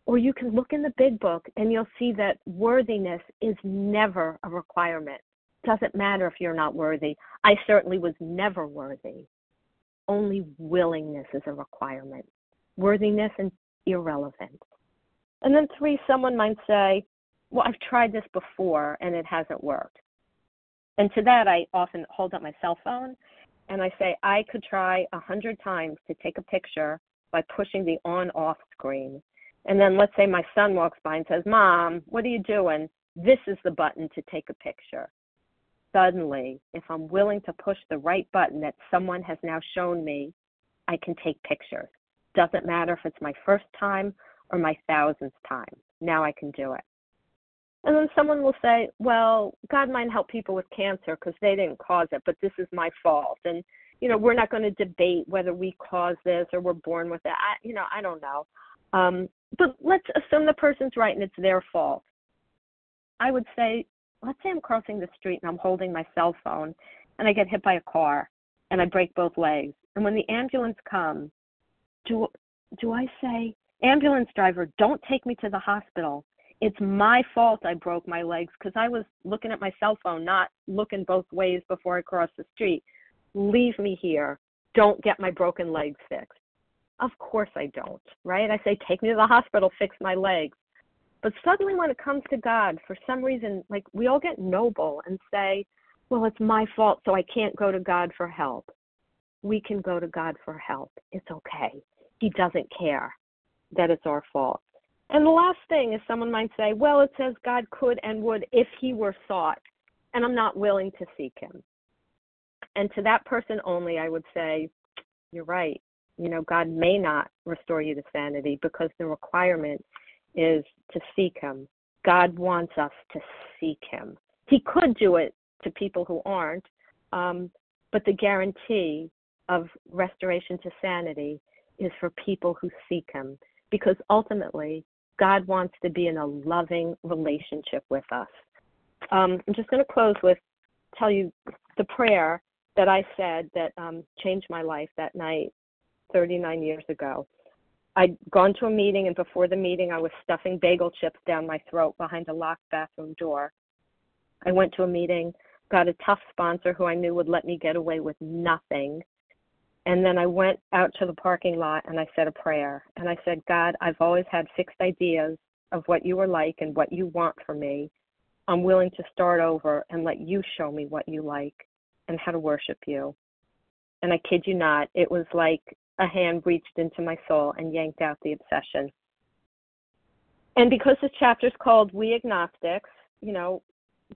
or you can look in the big book and you'll see that worthiness is never a requirement. It Doesn't matter if you're not worthy. I certainly was never worthy. Only willingness is a requirement. Worthiness is irrelevant. And then three, someone might say, well, I've tried this before and it hasn't worked. And to that, I often hold up my cell phone and I say, I could try a hundred times to take a picture by pushing the on off screen. And then let's say my son walks by and says, Mom, what are you doing? This is the button to take a picture. Suddenly, if I'm willing to push the right button that someone has now shown me, I can take pictures. Doesn't matter if it's my first time or my thousandth time. Now I can do it. And then someone will say, well, God might help people with cancer because they didn't cause it, but this is my fault. And you know, we're not going to debate whether we caused this or we're born with it. I, you know, I don't know. Um, but let's assume the person's right and it's their fault. I would say, let's say I'm crossing the street and I'm holding my cell phone and I get hit by a car and I break both legs. And when the ambulance comes, do do I say, ambulance driver, don't take me to the hospital. It's my fault I broke my legs because I was looking at my cell phone, not looking both ways before I crossed the street leave me here. Don't get my broken legs fixed. Of course I don't, right? I say, take me to the hospital, fix my legs. But suddenly when it comes to God, for some reason, like we all get noble and say, well, it's my fault, so I can't go to God for help. We can go to God for help. It's okay. He doesn't care that it's our fault. And the last thing is someone might say, well, it says God could and would if he were sought, and I'm not willing to seek him. and to that person only, I would say, you're right. You know, God may not restore you to sanity because the requirement is to seek Him. God wants us to seek Him. He could do it to people who aren't, um, but the guarantee of restoration to sanity is for people who seek Him because ultimately God wants to be in a loving relationship with us. Um, I'm just going to close with tell you the prayer that I said that um, changed my life that night 39 years ago. I'd gone to a meeting, and before the meeting, I was stuffing bagel chips down my throat behind a locked bathroom door. I went to a meeting, got a tough sponsor who I knew would let me get away with nothing. And then I went out to the parking lot and I said a prayer. And I said, God, I've always had fixed ideas of what you are like and what you want from me. I'm willing to start over and let you show me what you like and how to worship you. And I kid you not, it was like a hand reached into my soul and yanked out the obsession. And because this chapter is called We Agnostics, you know,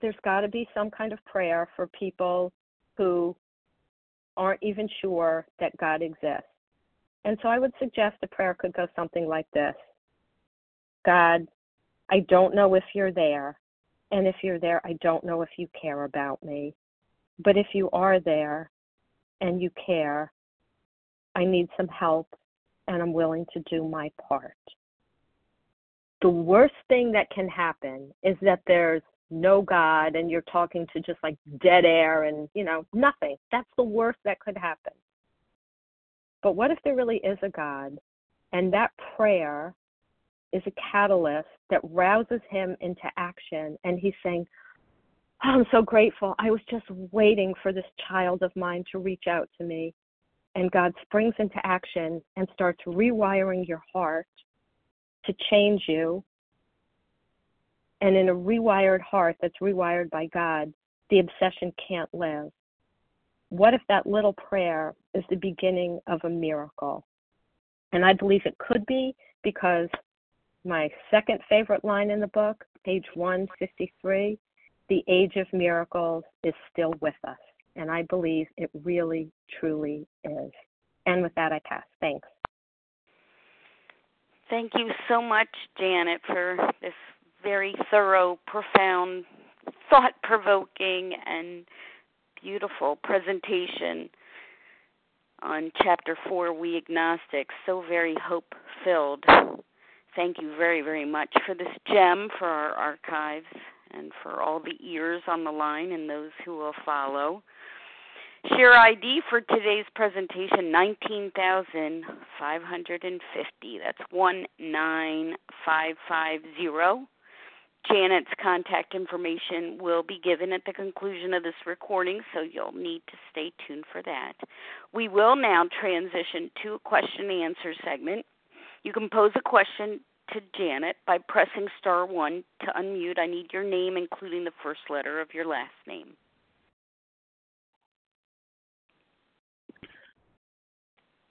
there's got to be some kind of prayer for people who aren't even sure that God exists. And so I would suggest a prayer could go something like this God, I don't know if you're there. And if you're there, I don't know if you care about me. But if you are there and you care, I need some help and I'm willing to do my part. The worst thing that can happen is that there's no God and you're talking to just like dead air and, you know, nothing. That's the worst that could happen. But what if there really is a God and that prayer is a catalyst that rouses him into action and he's saying, oh, I'm so grateful. I was just waiting for this child of mine to reach out to me. And God springs into action and starts rewiring your heart to change you and in a rewired heart that's rewired by God, the obsession can't live. What if that little prayer is the beginning of a miracle? And I believe it could be because my second favorite line in the book, page 153, the age of miracles is still with us. And I believe it really, truly is. And with that, I pass. Thanks. Thank you so much, Janet, for this very thorough, profound, thought provoking, and beautiful presentation on chapter four, We Agnostics. So very hope filled. Thank you very, very much for this gem for our archives and for all the ears on the line and those who will follow. Share ID for today's presentation 19,550. That's 19550. Janet's contact information will be given at the conclusion of this recording, so you'll need to stay tuned for that. We will now transition to a question and answer segment. You can pose a question to Janet by pressing star one to unmute. I need your name, including the first letter of your last name.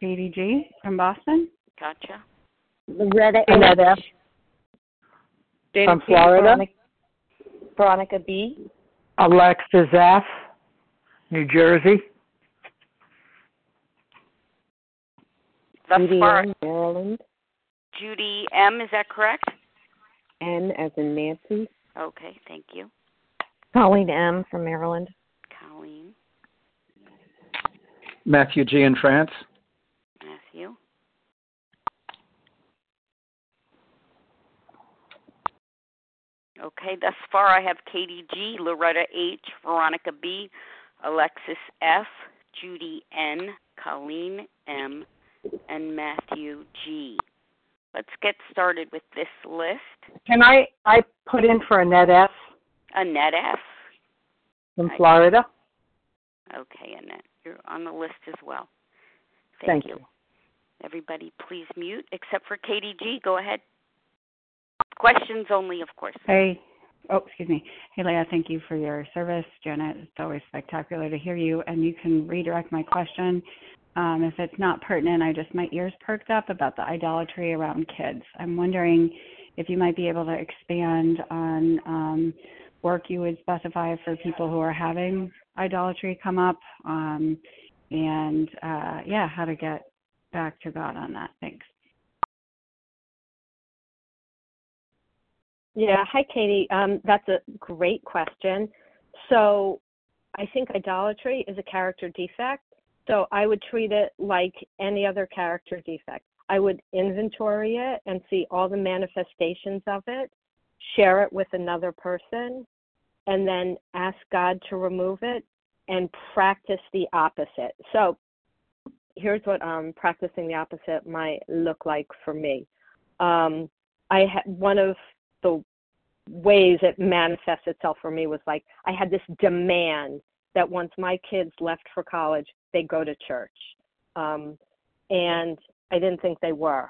Katie G from Boston. Gotcha. Loretta Annette from Florida. Veronica, Veronica B. Alexis F. New Jersey. Thus Judy far, M. Maryland. Judy M. Is that correct? N as in Nancy. Okay, thank you. Colleen M. from Maryland. Colleen, Matthew G. in France. Matthew. Okay, thus far I have Katie G, Loretta H, Veronica B, Alexis F, Judy N, Colleen M, and Matthew G. Let's get started with this list. Can I I put in for Annette F. Annette F. from Florida? Okay, Annette, you're on the list as well. Thank you. Everybody, please mute except for Katie G. Go ahead. Questions only, of course. Hey, oh, excuse me. Hey, Leah, thank you for your service. Janet, it's always spectacular to hear you. And you can redirect my question. Um, if it's not pertinent, I just, my ears perked up about the idolatry around kids. I'm wondering if you might be able to expand on um, work you would specify for people who are having idolatry come up, um, and uh, yeah, how to get back to God on that. Thanks. Yeah, hi Katie. Um, that's a great question. So I think idolatry is a character defect. So I would treat it like any other character defect. I would inventory it and see all the manifestations of it, share it with another person, and then ask God to remove it and practice the opposite. So here's what um, practicing the opposite might look like for me. Um, I had one of the ways it manifests itself for me was like I had this demand that once my kids left for college, they go to church. Um, and I didn't think they were.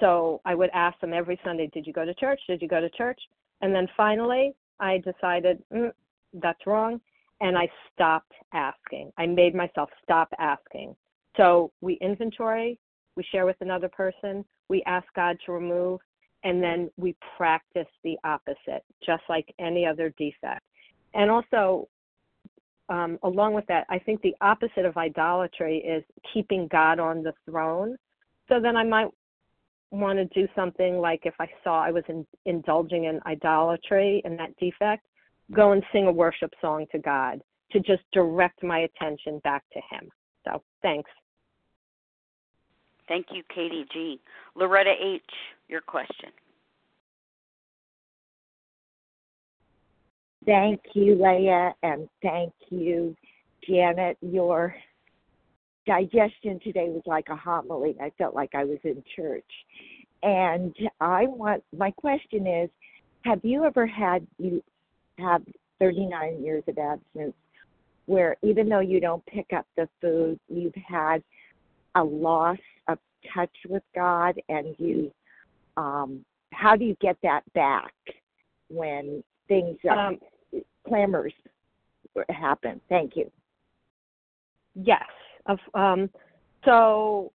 So I would ask them every Sunday, Did you go to church? Did you go to church? And then finally, I decided, mm, That's wrong. And I stopped asking. I made myself stop asking. So we inventory, we share with another person, we ask God to remove, and then we practice the opposite, just like any other defect. And also, um, along with that, I think the opposite of idolatry is keeping God on the throne. So then I might want to do something like if I saw I was in, indulging in idolatry and that defect, go and sing a worship song to God to just direct my attention back to Him. So thanks. Thank you, Katie G. Loretta H., your question. Thank you, Leah, and thank you, Janet. Your digestion today was like a homily. I felt like I was in church. And I want my question is have you ever had you have 39 years of abstinence where even though you don't pick up the food, you've had a loss of touch with God and you um how do you get that back when things um, clamors happen? Thank you. Yes. Um, so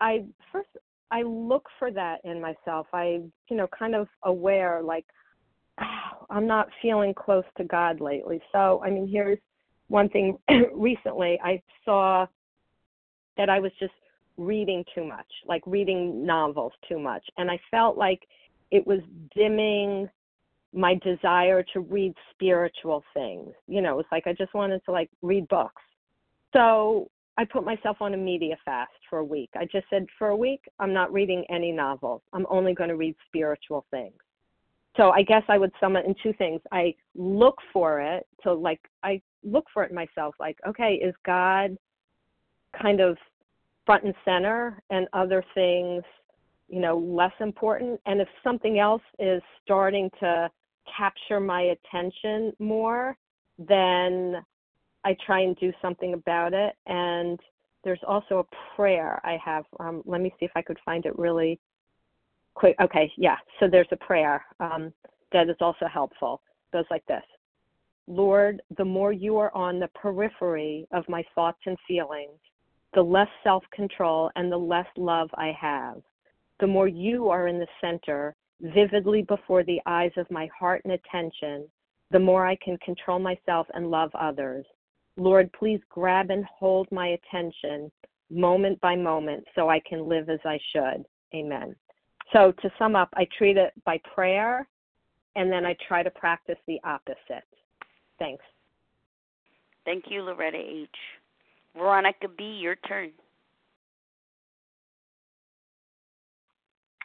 I first I look for that in myself. I you know kind of aware like oh, I'm not feeling close to God lately. So I mean here's one thing recently I saw that I was just reading too much, like reading novels too much. And I felt like it was dimming my desire to read spiritual things. You know, it's like I just wanted to like read books. So I put myself on a media fast for a week. I just said, for a week, I'm not reading any novels. I'm only going to read spiritual things. So I guess I would sum it in two things. I look for it. So, like, I look for it myself. Like, okay, is God kind of front and center and other things, you know, less important? And if something else is starting to capture my attention more, then I try and do something about it. And there's also a prayer I have. Um, let me see if I could find it really quick. Okay, yeah. So there's a prayer um, that is also helpful. It goes like this Lord, the more you are on the periphery of my thoughts and feelings, the less self control and the less love I have. The more you are in the center, vividly before the eyes of my heart and attention, the more I can control myself and love others. Lord, please grab and hold my attention moment by moment so I can live as I should. Amen. So to sum up, I treat it by prayer and then I try to practice the opposite. Thanks. Thank you, Loretta H. Veronica B., your turn.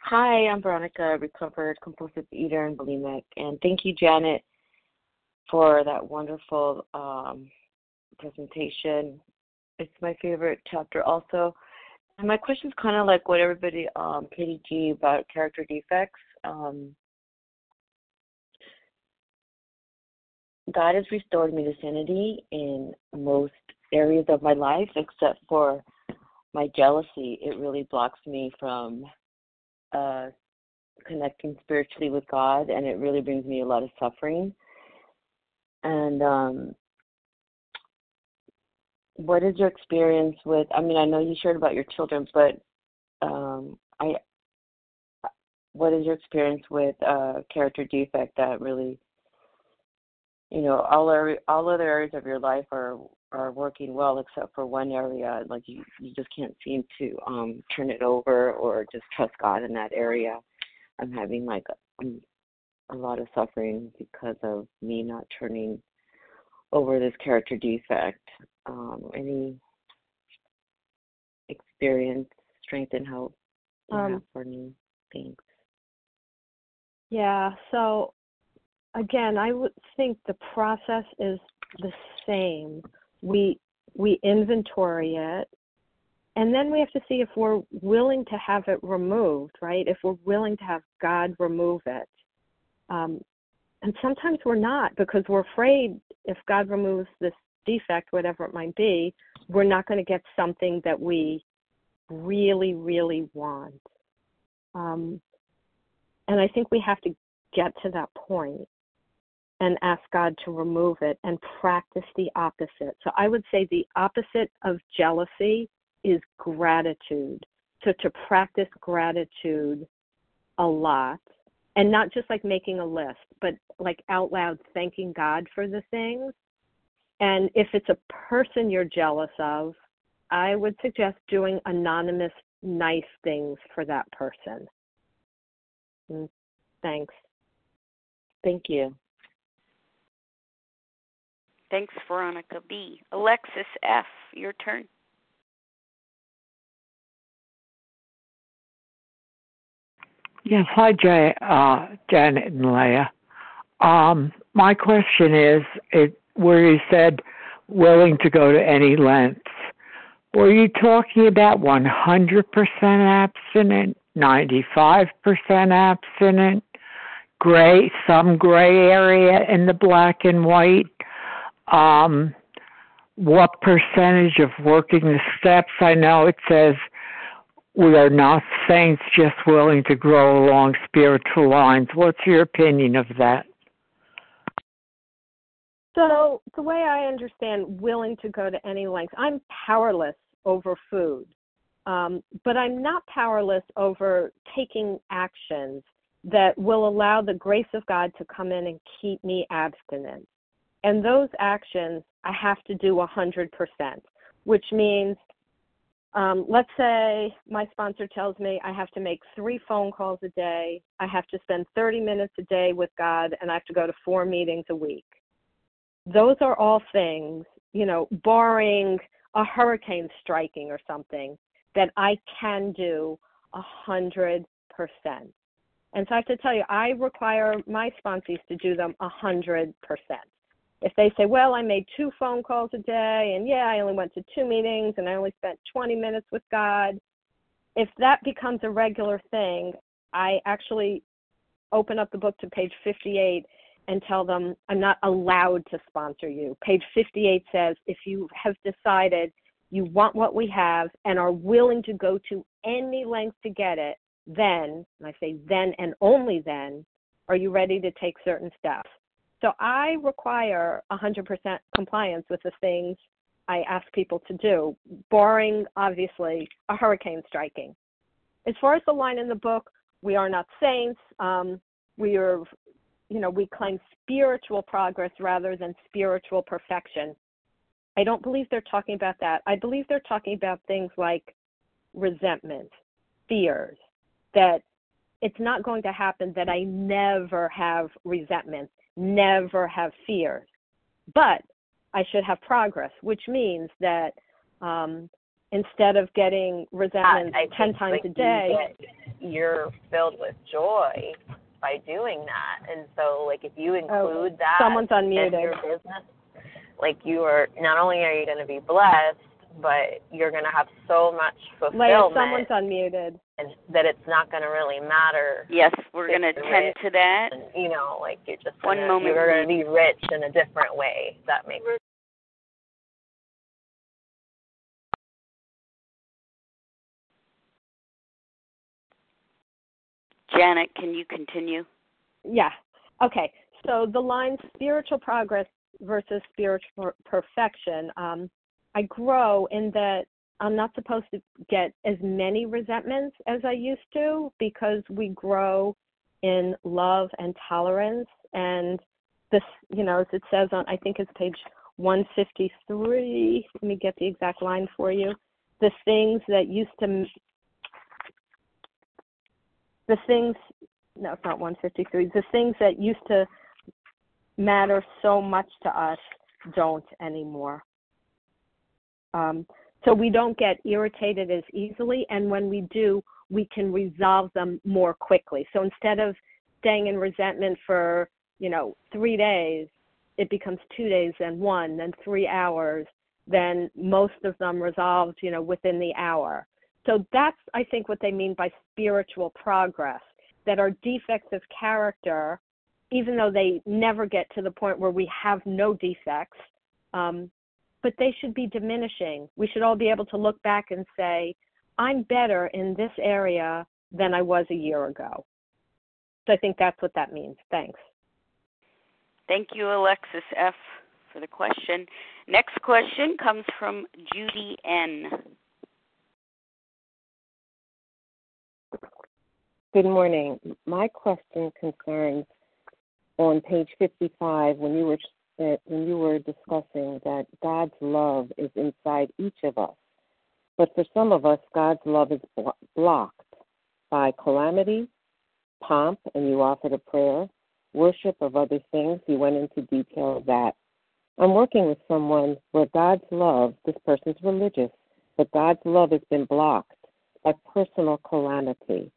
Hi, I'm Veronica, recovered compulsive eater and bulimic, and thank you, Janet, for that wonderful um, presentation. It's my favorite chapter, also. And my question is kind of like what everybody, um, Katie G, about character defects. Um, God has restored me to sanity in most areas of my life, except for my jealousy. It really blocks me from uh, connecting spiritually with God, and it really brings me a lot of suffering. And um, what is your experience with? I mean, I know you shared about your children, but um, I, what is your experience with uh, character defect that really you know all area, all other areas of your life are are working well except for one area like you you just can't seem to um turn it over or just trust god in that area. I'm having like a, um, a lot of suffering because of me not turning over this character defect. Um any experience strength and hope um, for me? Thanks. Yeah so again i would think the process is the same we we inventory it and then we have to see if we're willing to have it removed right? If we're willing to have god remove it. Um, and sometimes we're not because we're afraid if god removes this defect whatever it might be we're not going to get something that we really really want. Um, and i think we have to get to that point and ask God to remove it and practice the opposite. So I would say the opposite of jealousy is gratitude. So to practice gratitude a lot and not just like making a list, but like out loud thanking God for the things. And if it's a person you're jealous of, I would suggest doing anonymous nice things for that person. Mm, thanks. Thank you. Thanks, Veronica B. Alexis F., your turn. Yes, hi, Jay, uh, Janet and Leah. Um, my question is, it, where you said willing to go to any lengths, were you talking about 100% abstinent, 95% abstinent, gray, some gray area in the black and white? Um, what percentage of working the steps? I know it says we are not saints just willing to grow along spiritual lines. What's your opinion of that? So, the way I understand willing to go to any length, I'm powerless over food, um, but I'm not powerless over taking actions that will allow the grace of God to come in and keep me abstinent. And those actions I have to do 100%, which means, um, let's say my sponsor tells me I have to make three phone calls a day, I have to spend 30 minutes a day with God, and I have to go to four meetings a week. Those are all things, you know, barring a hurricane striking or something, that I can do a hundred percent. And so I have to tell you, I require my sponsees to do them a hundred percent if they say, well, I made two phone calls a day, and yeah, I only went to two meetings, and I only spent 20 minutes with God, if that becomes a regular thing, I actually open up the book to page 58 and tell them I'm not allowed to sponsor you. Page 58 says if you have decided you want what we have and are willing to go to any length to get it, then, and I say then and only then, are you ready to take certain steps. So I require 100% compliance with the things I ask people to do, barring obviously a hurricane striking. As far as the line in the book, we are not saints. Um, we are, you know, we claim spiritual progress rather than spiritual perfection. I don't believe they're talking about that. I believe they're talking about things like resentment, fears, that it's not going to happen that I never have resentment never have fears. But I should have progress, which means that um, instead of getting resentment I, I 10 times like a day, you you're filled with joy by doing that. And so, like, if you oh, include oh, that someone's unmuted. in your business, like, you are not only are you going to be blessed, but you're going to have so much fulfillment. Leah, someone's unmuted. And that it's not going to really matter. Yes, we're going to tend to that. And, you know, like you're just one gonna, moment you're going to be rich in a different way. That makes Janet, can you continue? Yeah. Okay. So the line spiritual progress versus spiritual perfection. Um, I grow in that I'm not supposed to get as many resentments as I used to because we grow in love and tolerance and this, you know, as it says on, I think it's page 153. Let me get the exact line for you. The things that used to, the things, no, it's not 153. The things that used to matter so much to us don't anymore. Um, so we don't get irritated as easily, and when we do, we can resolve them more quickly. So instead of staying in resentment for, you know, three days, it becomes two days, then one, then three hours, then most of them resolved, you know, within the hour. So that's, I think, what they mean by spiritual progress, that our defects of character, even though they never get to the point where we have no defects, um, but they should be diminishing. We should all be able to look back and say, I'm better in this area than I was a year ago. So I think that's what that means. Thanks. Thank you, Alexis F., for the question. Next question comes from Judy N. Good morning. My question concerns on page 55 when you were when you were discussing that God's love is inside each of us. But for some of us, God's love is blocked by calamity, pomp, and you offered a prayer, worship of other things. You went into detail of that. I'm working with someone where God's love, this person's religious, but God's love has been blocked by personal calamity.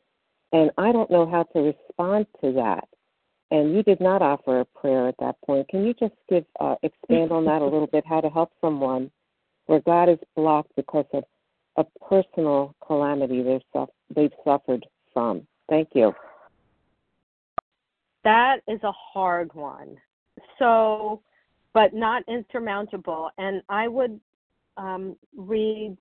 And I don't know how to respond to that and you did not offer a prayer at that point. Can you just give uh, expand on that a little bit? How to help someone where God is blocked because of a personal calamity they've they've suffered from. Thank you. That is a hard one. So, but not insurmountable. And I would um, read.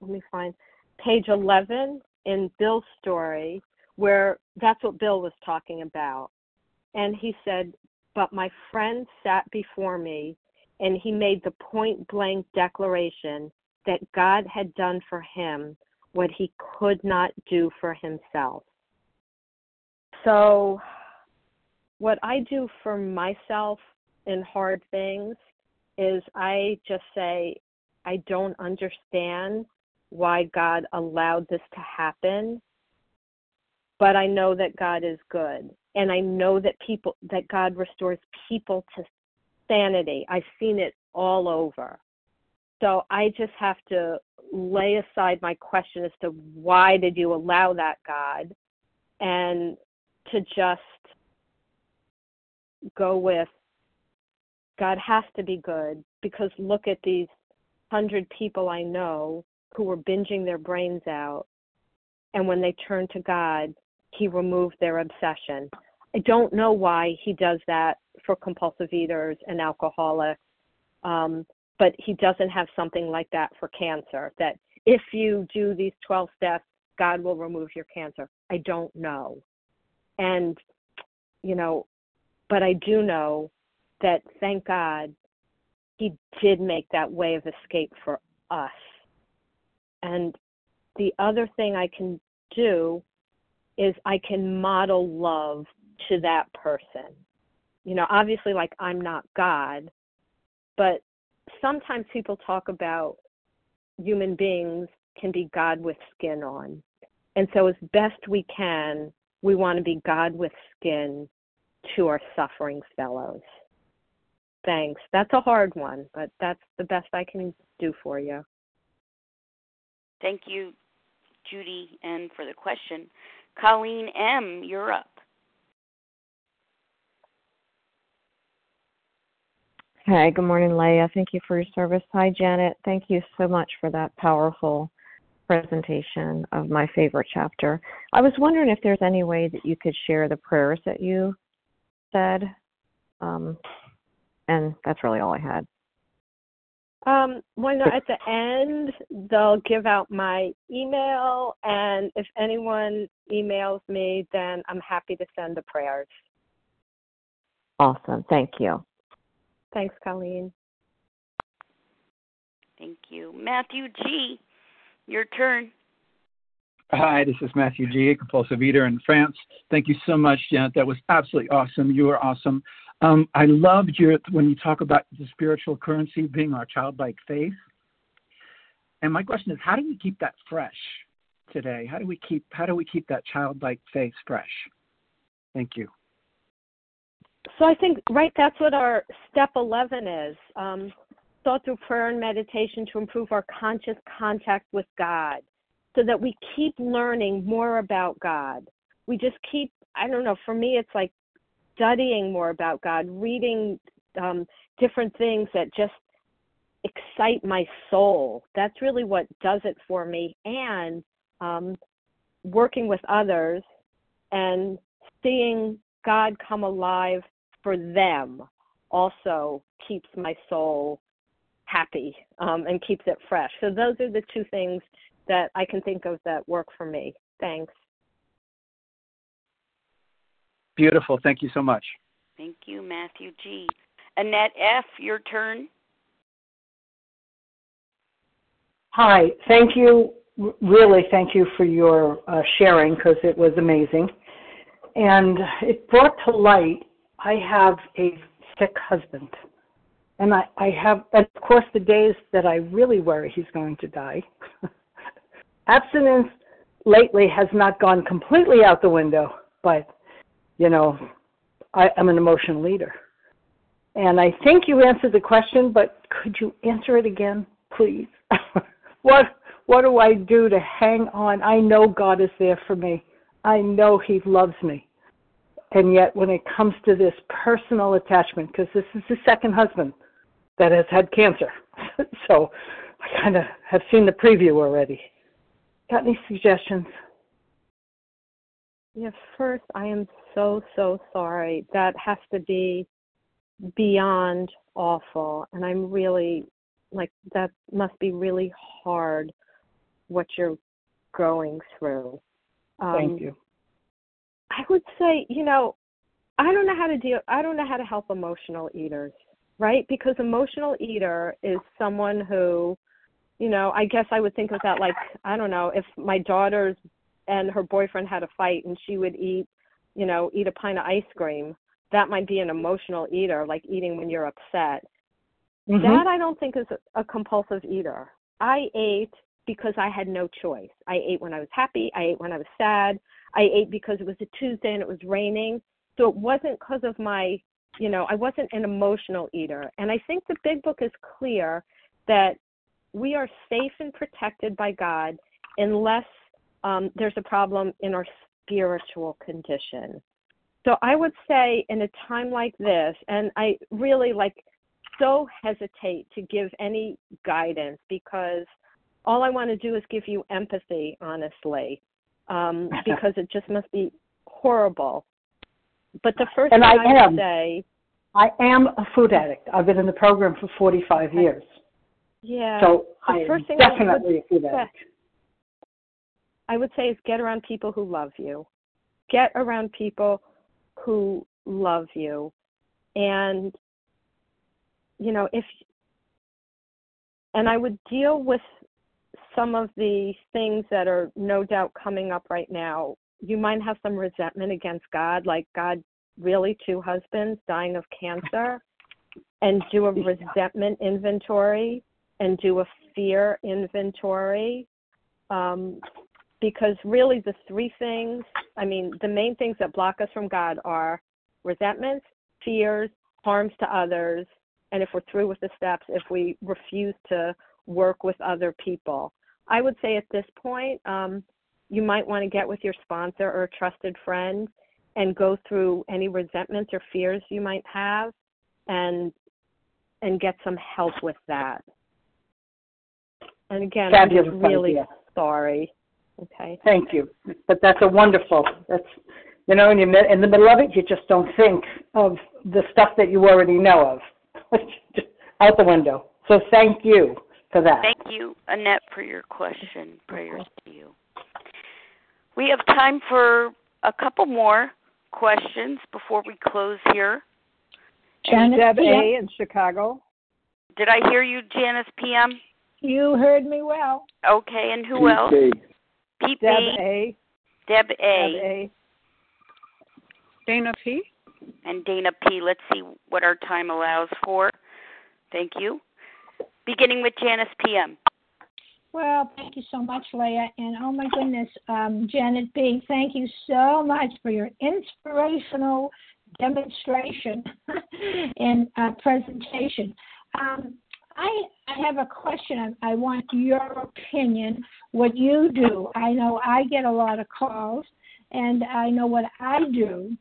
Let me find page eleven in Bill's story where that's what Bill was talking about. And he said, But my friend sat before me and he made the point blank declaration that God had done for him what he could not do for himself. So, what I do for myself in hard things is I just say, I don't understand why God allowed this to happen but I know that God is good. And I know that people that God restores people to sanity. I've seen it all over. So I just have to lay aside my question as to why did you allow that, God, and to just go with God has to be good because look at these hundred people I know who were binging their brains out. And when they turned to God, he removed their obsession. I don't know why he does that for compulsive eaters and alcoholics, um, but he doesn't have something like that for cancer. That if you do these 12 steps, God will remove your cancer. I don't know. And, you know, but I do know that thank God he did make that way of escape for us. And the other thing I can do is I can model love to that person. You know, obviously, like I'm not God, but sometimes people talk about human beings can be God with skin on. And so, as best we can, we want to be God with skin to our suffering fellows. Thanks. That's a hard one, but that's the best I can do for you. Thank you, Judy, and for the question. Colleen M., you're up. Hi, good morning, Leah. Thank you for your service. Hi, Janet. Thank you so much for that powerful presentation of my favorite chapter. I was wondering if there's any way that you could share the prayers that you said. Um, and that's really all I had. Um, why not at the end they'll give out my email and if anyone emails me then I'm happy to send the prayers. Awesome. Thank you. Thanks, Colleen. Thank you. Matthew G, your turn. Hi, this is Matthew G, a compulsive eater in France. Thank you so much, Janet. That was absolutely awesome. You were awesome. Um, I loved your when you talk about the spiritual currency being our childlike faith. And my question is, how do we keep that fresh today? How do we keep how do we keep that childlike faith fresh? Thank you. So I think right that's what our step 11 is. Um, thought through prayer and meditation to improve our conscious contact with God so that we keep learning more about God. We just keep, I don't know, for me, it's like studying more about God, reading um, different things that just excite my soul. That's really what does it for me. And um, working with others and seeing God come alive for them also keeps my soul happy um, and keeps it fresh. So those are the two things that I can think of that work for me. Thanks. Beautiful. Thank you so much. Thank you, Matthew G. Annette F., your turn. Hi. Thank you. Really, thank you for your uh, sharing because it was amazing. And it brought to light I have a sick husband. And I, I have, and of course, the days that I really worry he's going to die. Abstinence lately has not gone completely out the window, but, you know, I, I'm an emotional eater. And I think you answered the question, but could you answer it again, please? what what do I do to hang on? I know God is there for me. I know He loves me. And yet, when it comes to this personal attachment, because this is the second husband that has had cancer, so I kind of have seen the preview already. Got any suggestions? Yeah, first, I am so, so sorry. That has to be beyond awful. And I'm really, like, that must be really hard what you're going through. Um, Thank you. I would say, you know, I don't know how to deal I don't know how to help emotional eaters, right? Because emotional eater is someone who, you know, I guess I would think of that like, I don't know, if my daughter's and her boyfriend had a fight and she would eat, you know, eat a pint of ice cream, that might be an emotional eater, like eating when you're upset. Mm-hmm. That I don't think is a, compulsive eater. I ate because I had no choice. I ate when I was happy, I ate when I was sad, I ate because it was a Tuesday and it was raining. So it wasn't because of my, you know, I wasn't an emotional eater. And I think the big book is clear that we are safe and protected by God unless um, there's a problem in our spiritual condition. So I would say in a time like this, and I really like so hesitate to give any guidance because all I want to do is give you empathy, honestly um, because it just must be horrible. But the first and thing I, I am, would say, I am a food addict. I've been in the program for 45 years. Yeah. So I first am definitely I a food addict. I would say is get around people who love you. Get around people who love you. And you know, if and I would deal with some of the things that are no doubt coming up right now, you might have some resentment against God, like God really two husbands dying of cancer, and do a resentment inventory and do a fear inventory. Um, because really, the three things I mean, the main things that block us from God are resentments, fears, harms to others, and if we're through with the steps, if we refuse to work with other people. I would say at this point, um, you might want to get with your sponsor or a trusted friend and go through any resentments or fears you might have and and get some help with that. And again, Fabulous I'm really idea. sorry. Okay. Thank you. But that's a wonderful. That's you know, when you're in the middle of it, you just don't think of the stuff that you already know of. just out the window. So thank you for that. Thank you, Annette, for your question. Prayers to you. We have time for a couple more questions before we close here. Janice Deb A. in Chicago. Did I hear you, Janice PM? You heard me well. Okay, and who else? Pete Deb B. A. Deb A. Deb A. Dana P. And Dana P. Let's see what our time allows for. Thank you. Beginning with Janice PM. Well, thank you so much, Leah. And oh my goodness, um, Janet B., thank you so much for your inspirational demonstration and uh, presentation. Um, I, have a question. I, want your opinion, what you do. I know I get a lot of calls, and I know what I do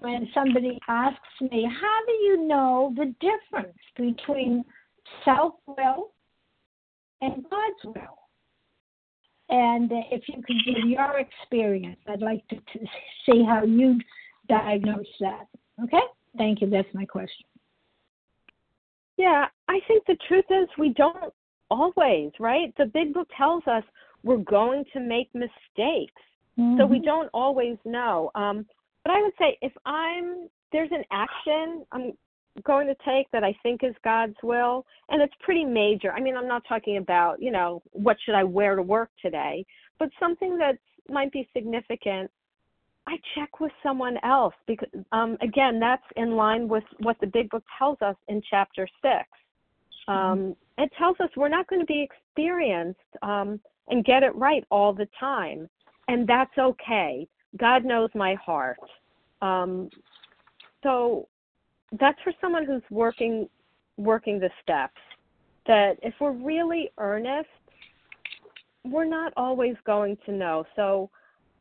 when somebody asks me, How do you know the difference between self will and God's will? And if you could give your experience, I'd like to, to see how you diagnose that. Okay? Thank you. That's my question. Yeah, I think the truth is we don't always, right? The big book tells us we're going to make mistakes. Mm-hmm. So we don't always know. Um, but I would say if I'm there's an action I'm going to take that I think is God's will, and it's pretty major. I mean, I'm not talking about, you know, what should I wear to work today, but something that might be significant. I check with someone else because, um, again, that's in line with what the Big Book tells us in Chapter Six. Um, it tells us we're not going to be experienced um, and get it right all the time, and that's okay. God knows my heart. Um, so that's for someone who's working working the steps. That if we're really earnest, we're not always going to know. So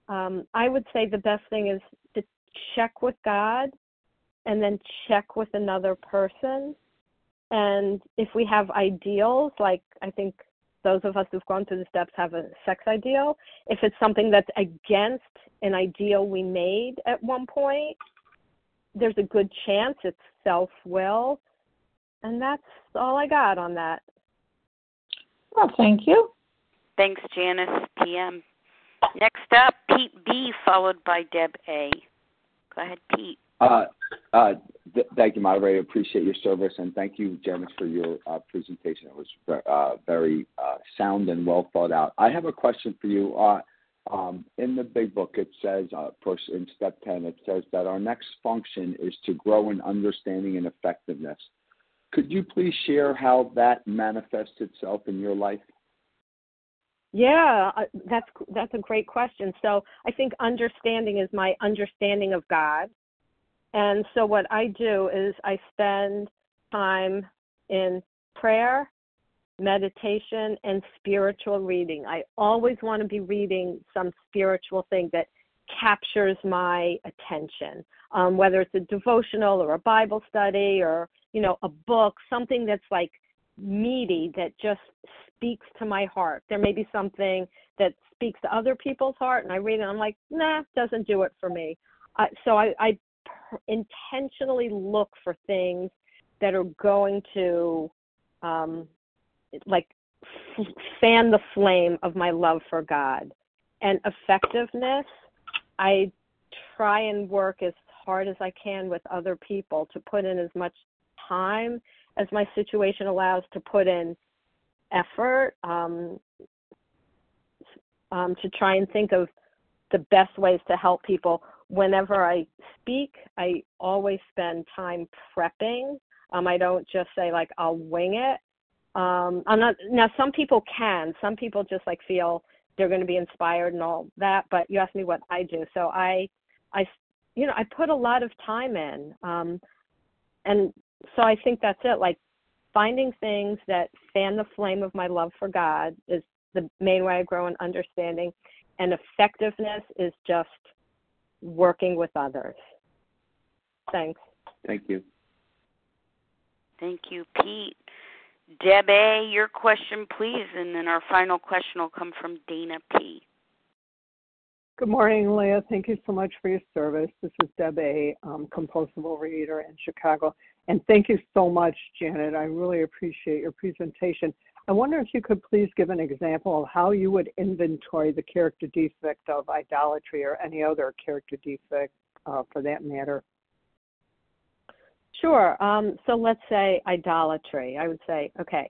um, I would say the best thing is to check with God and then check with another person. And if we have ideals, like I think those of us who've gone through the steps have a sex ideal, if it's something that's against an ideal we made at one point, there's a good chance it's self will. And that's all I got on that. Well, thank you. Thanks, Janice PM. Next up, Pete B, followed by Deb A. Go ahead, Pete. Uh, uh, th- thank you, moderator. Appreciate your service, and thank you, Janice, for your uh, presentation. It was uh, very uh, sound and well thought out. I have a question for you. Um, in the big book, it says, first in step 10, it says that our next function is to grow in understanding and effectiveness. Could you please share how that manifests itself in your life? Yeah, that's that's a great question. So I think understanding is my understanding of God, and so what I do is I spend time in prayer, meditation, and spiritual reading. I always want to be reading some spiritual thing that captures my attention, um, whether it's a devotional or a Bible study or, you know, a book, something that's like meaty that just speaks to my heart. There may be something that speaks to other people's heart, and I read it, and I'm like, nah, doesn't do it for me. Uh, so I, I intentionally look for things that are going to um, like f- fan the flame of my love for God. And effectiveness, I try and work as hard as I can with other people to put in as much time as my situation allows to put in effort um, um, to try and think of the best ways to help people. Whenever I speak, I always spend time prepping. Um, I don't just say like I'll wing it. Um, I'm not now. Some people can. Some people just like feel they're going to be inspired and all that. But you asked me what I do, so I, I, you know, I put a lot of time in, um, and so I think that's it. Like finding things that fan the flame of my love for God is the main way I grow in understanding, and effectiveness is just working with others. Thanks. Thank you. Thank you, Pete. Deb A, your question, please, and then our final question will come from Dana P. Good morning, Leah. Thank you so much for your service. This is Deb A, um, compulsive overeater in Chicago. And thank you so much, Janet. I really appreciate your presentation. I wonder if you could please give an example of how you would inventory the character defect of idolatry or any other character defect uh, for that matter. Sure. Um, so let's say idolatry. I would say, okay,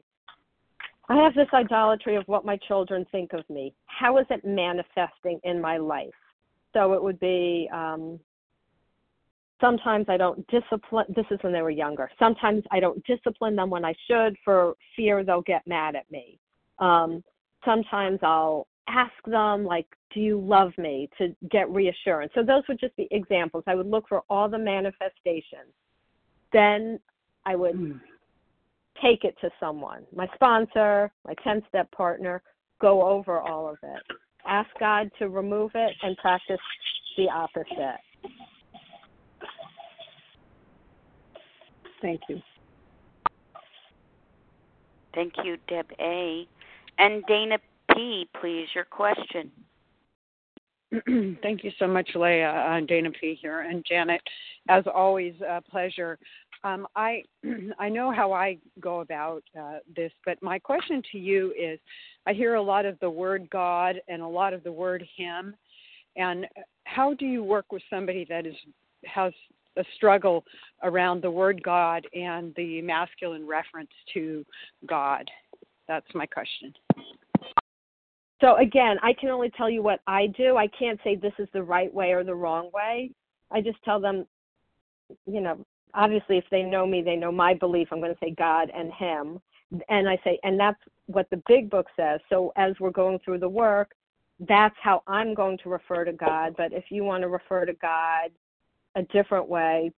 I have this idolatry of what my children think of me. How is it manifesting in my life? So it would be um, sometimes I don't discipline. This is when they were younger. Sometimes I don't discipline them when I should for fear they'll get mad at me. Um, sometimes I'll ask them like, "Do you love me?" to get reassurance. So those would just be examples. I would look for all the manifestations. Then I would mm. take it to someone, my sponsor, my 10-step partner, go over all of it. Ask God to remove it and practice the opposite. Thank you. Thank you, Deb A. And Dana P., please, your question. Thank you so much, Leah. Uh, Dana P. here, and Janet. As always, a pleasure. Um, I I know how I go about uh, this, but my question to you is: I hear a lot of the word God and a lot of the word Him, and how do you work with somebody that is has a struggle around the word God and the masculine reference to God? That's my question. So again, I can only tell you what I do. I can't say this is the right way or the wrong way. I just tell them, you know, obviously if they know me, they know my belief. I'm going to say God and Him. And I say, and that's what the big book says. So as we're going through the work, that's how I'm going to refer to God. But if you want to refer to God a different way,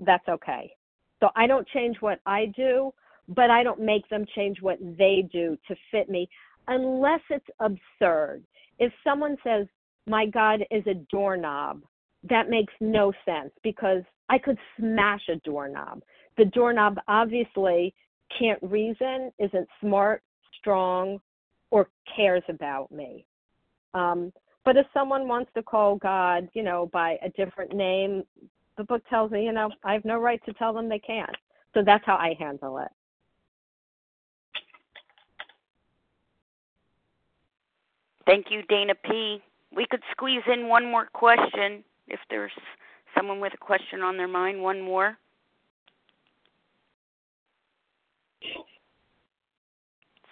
that's okay. So I don't change what I do, but I don't make them change what they do to fit me unless it's absurd. If someone says, My God is a doorknob, that makes no sense because I could smash a doorknob. The doorknob obviously can't reason, isn't smart, strong, or cares about me. Um, but if someone wants to call God, you know, by a different name, the book tells me, you know, I have no right to tell them they can't. So that's how I handle it. Thank you, Dana P. We could squeeze in one more question if there's someone with a question on their mind. One more.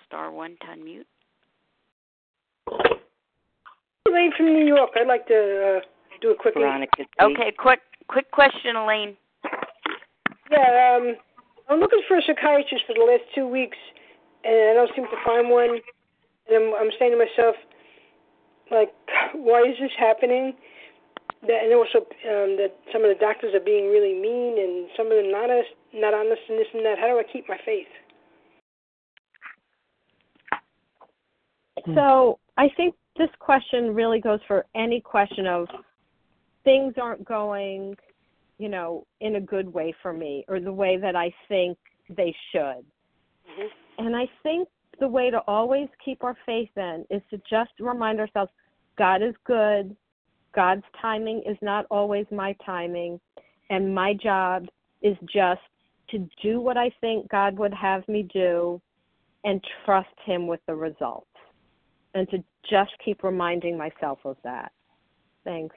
Star one to unmute. Elaine from New York. I'd like to uh, do a quick. Veronica. Okay, quick, quick question, Elaine. Yeah, um, I'm looking for a psychiatrist for the last two weeks, and I don't seem to find one. And I'm, I'm saying to myself, like, why is this happening? That, and also um, that some of the doctors are being really mean, and some of them not honest, not honest, and this and that. How do I keep my faith? So I think this question really goes for any question of things aren't going, you know, in a good way for me or the way that I think they should. Mm-hmm. And I think the way to always keep our faith in is to just remind ourselves God is good. God's timing is not always my timing. And my job is just to do what I think God would have me do and trust Him with the results. And to just keep reminding myself of that. Thanks.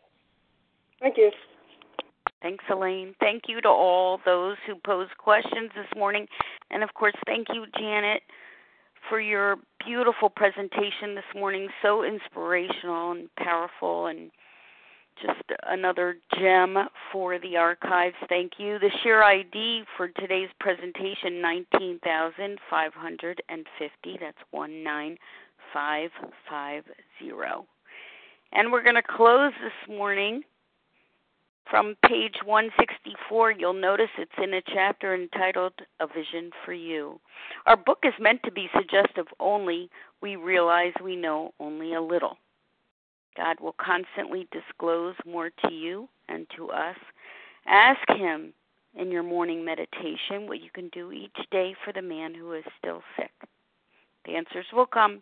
Thank you. Thanks, Elaine. Thank you to all those who posed questions this morning. And of course, thank you, Janet for your beautiful presentation this morning. So inspirational and powerful, and just another gem for the archives. Thank you. The share ID for today's presentation 19,550. That's 19550. And we're going to close this morning from page 164, you'll notice it's in a chapter entitled A Vision for You. Our book is meant to be suggestive only. We realize we know only a little. God will constantly disclose more to you and to us. Ask Him in your morning meditation what you can do each day for the man who is still sick. The answers will come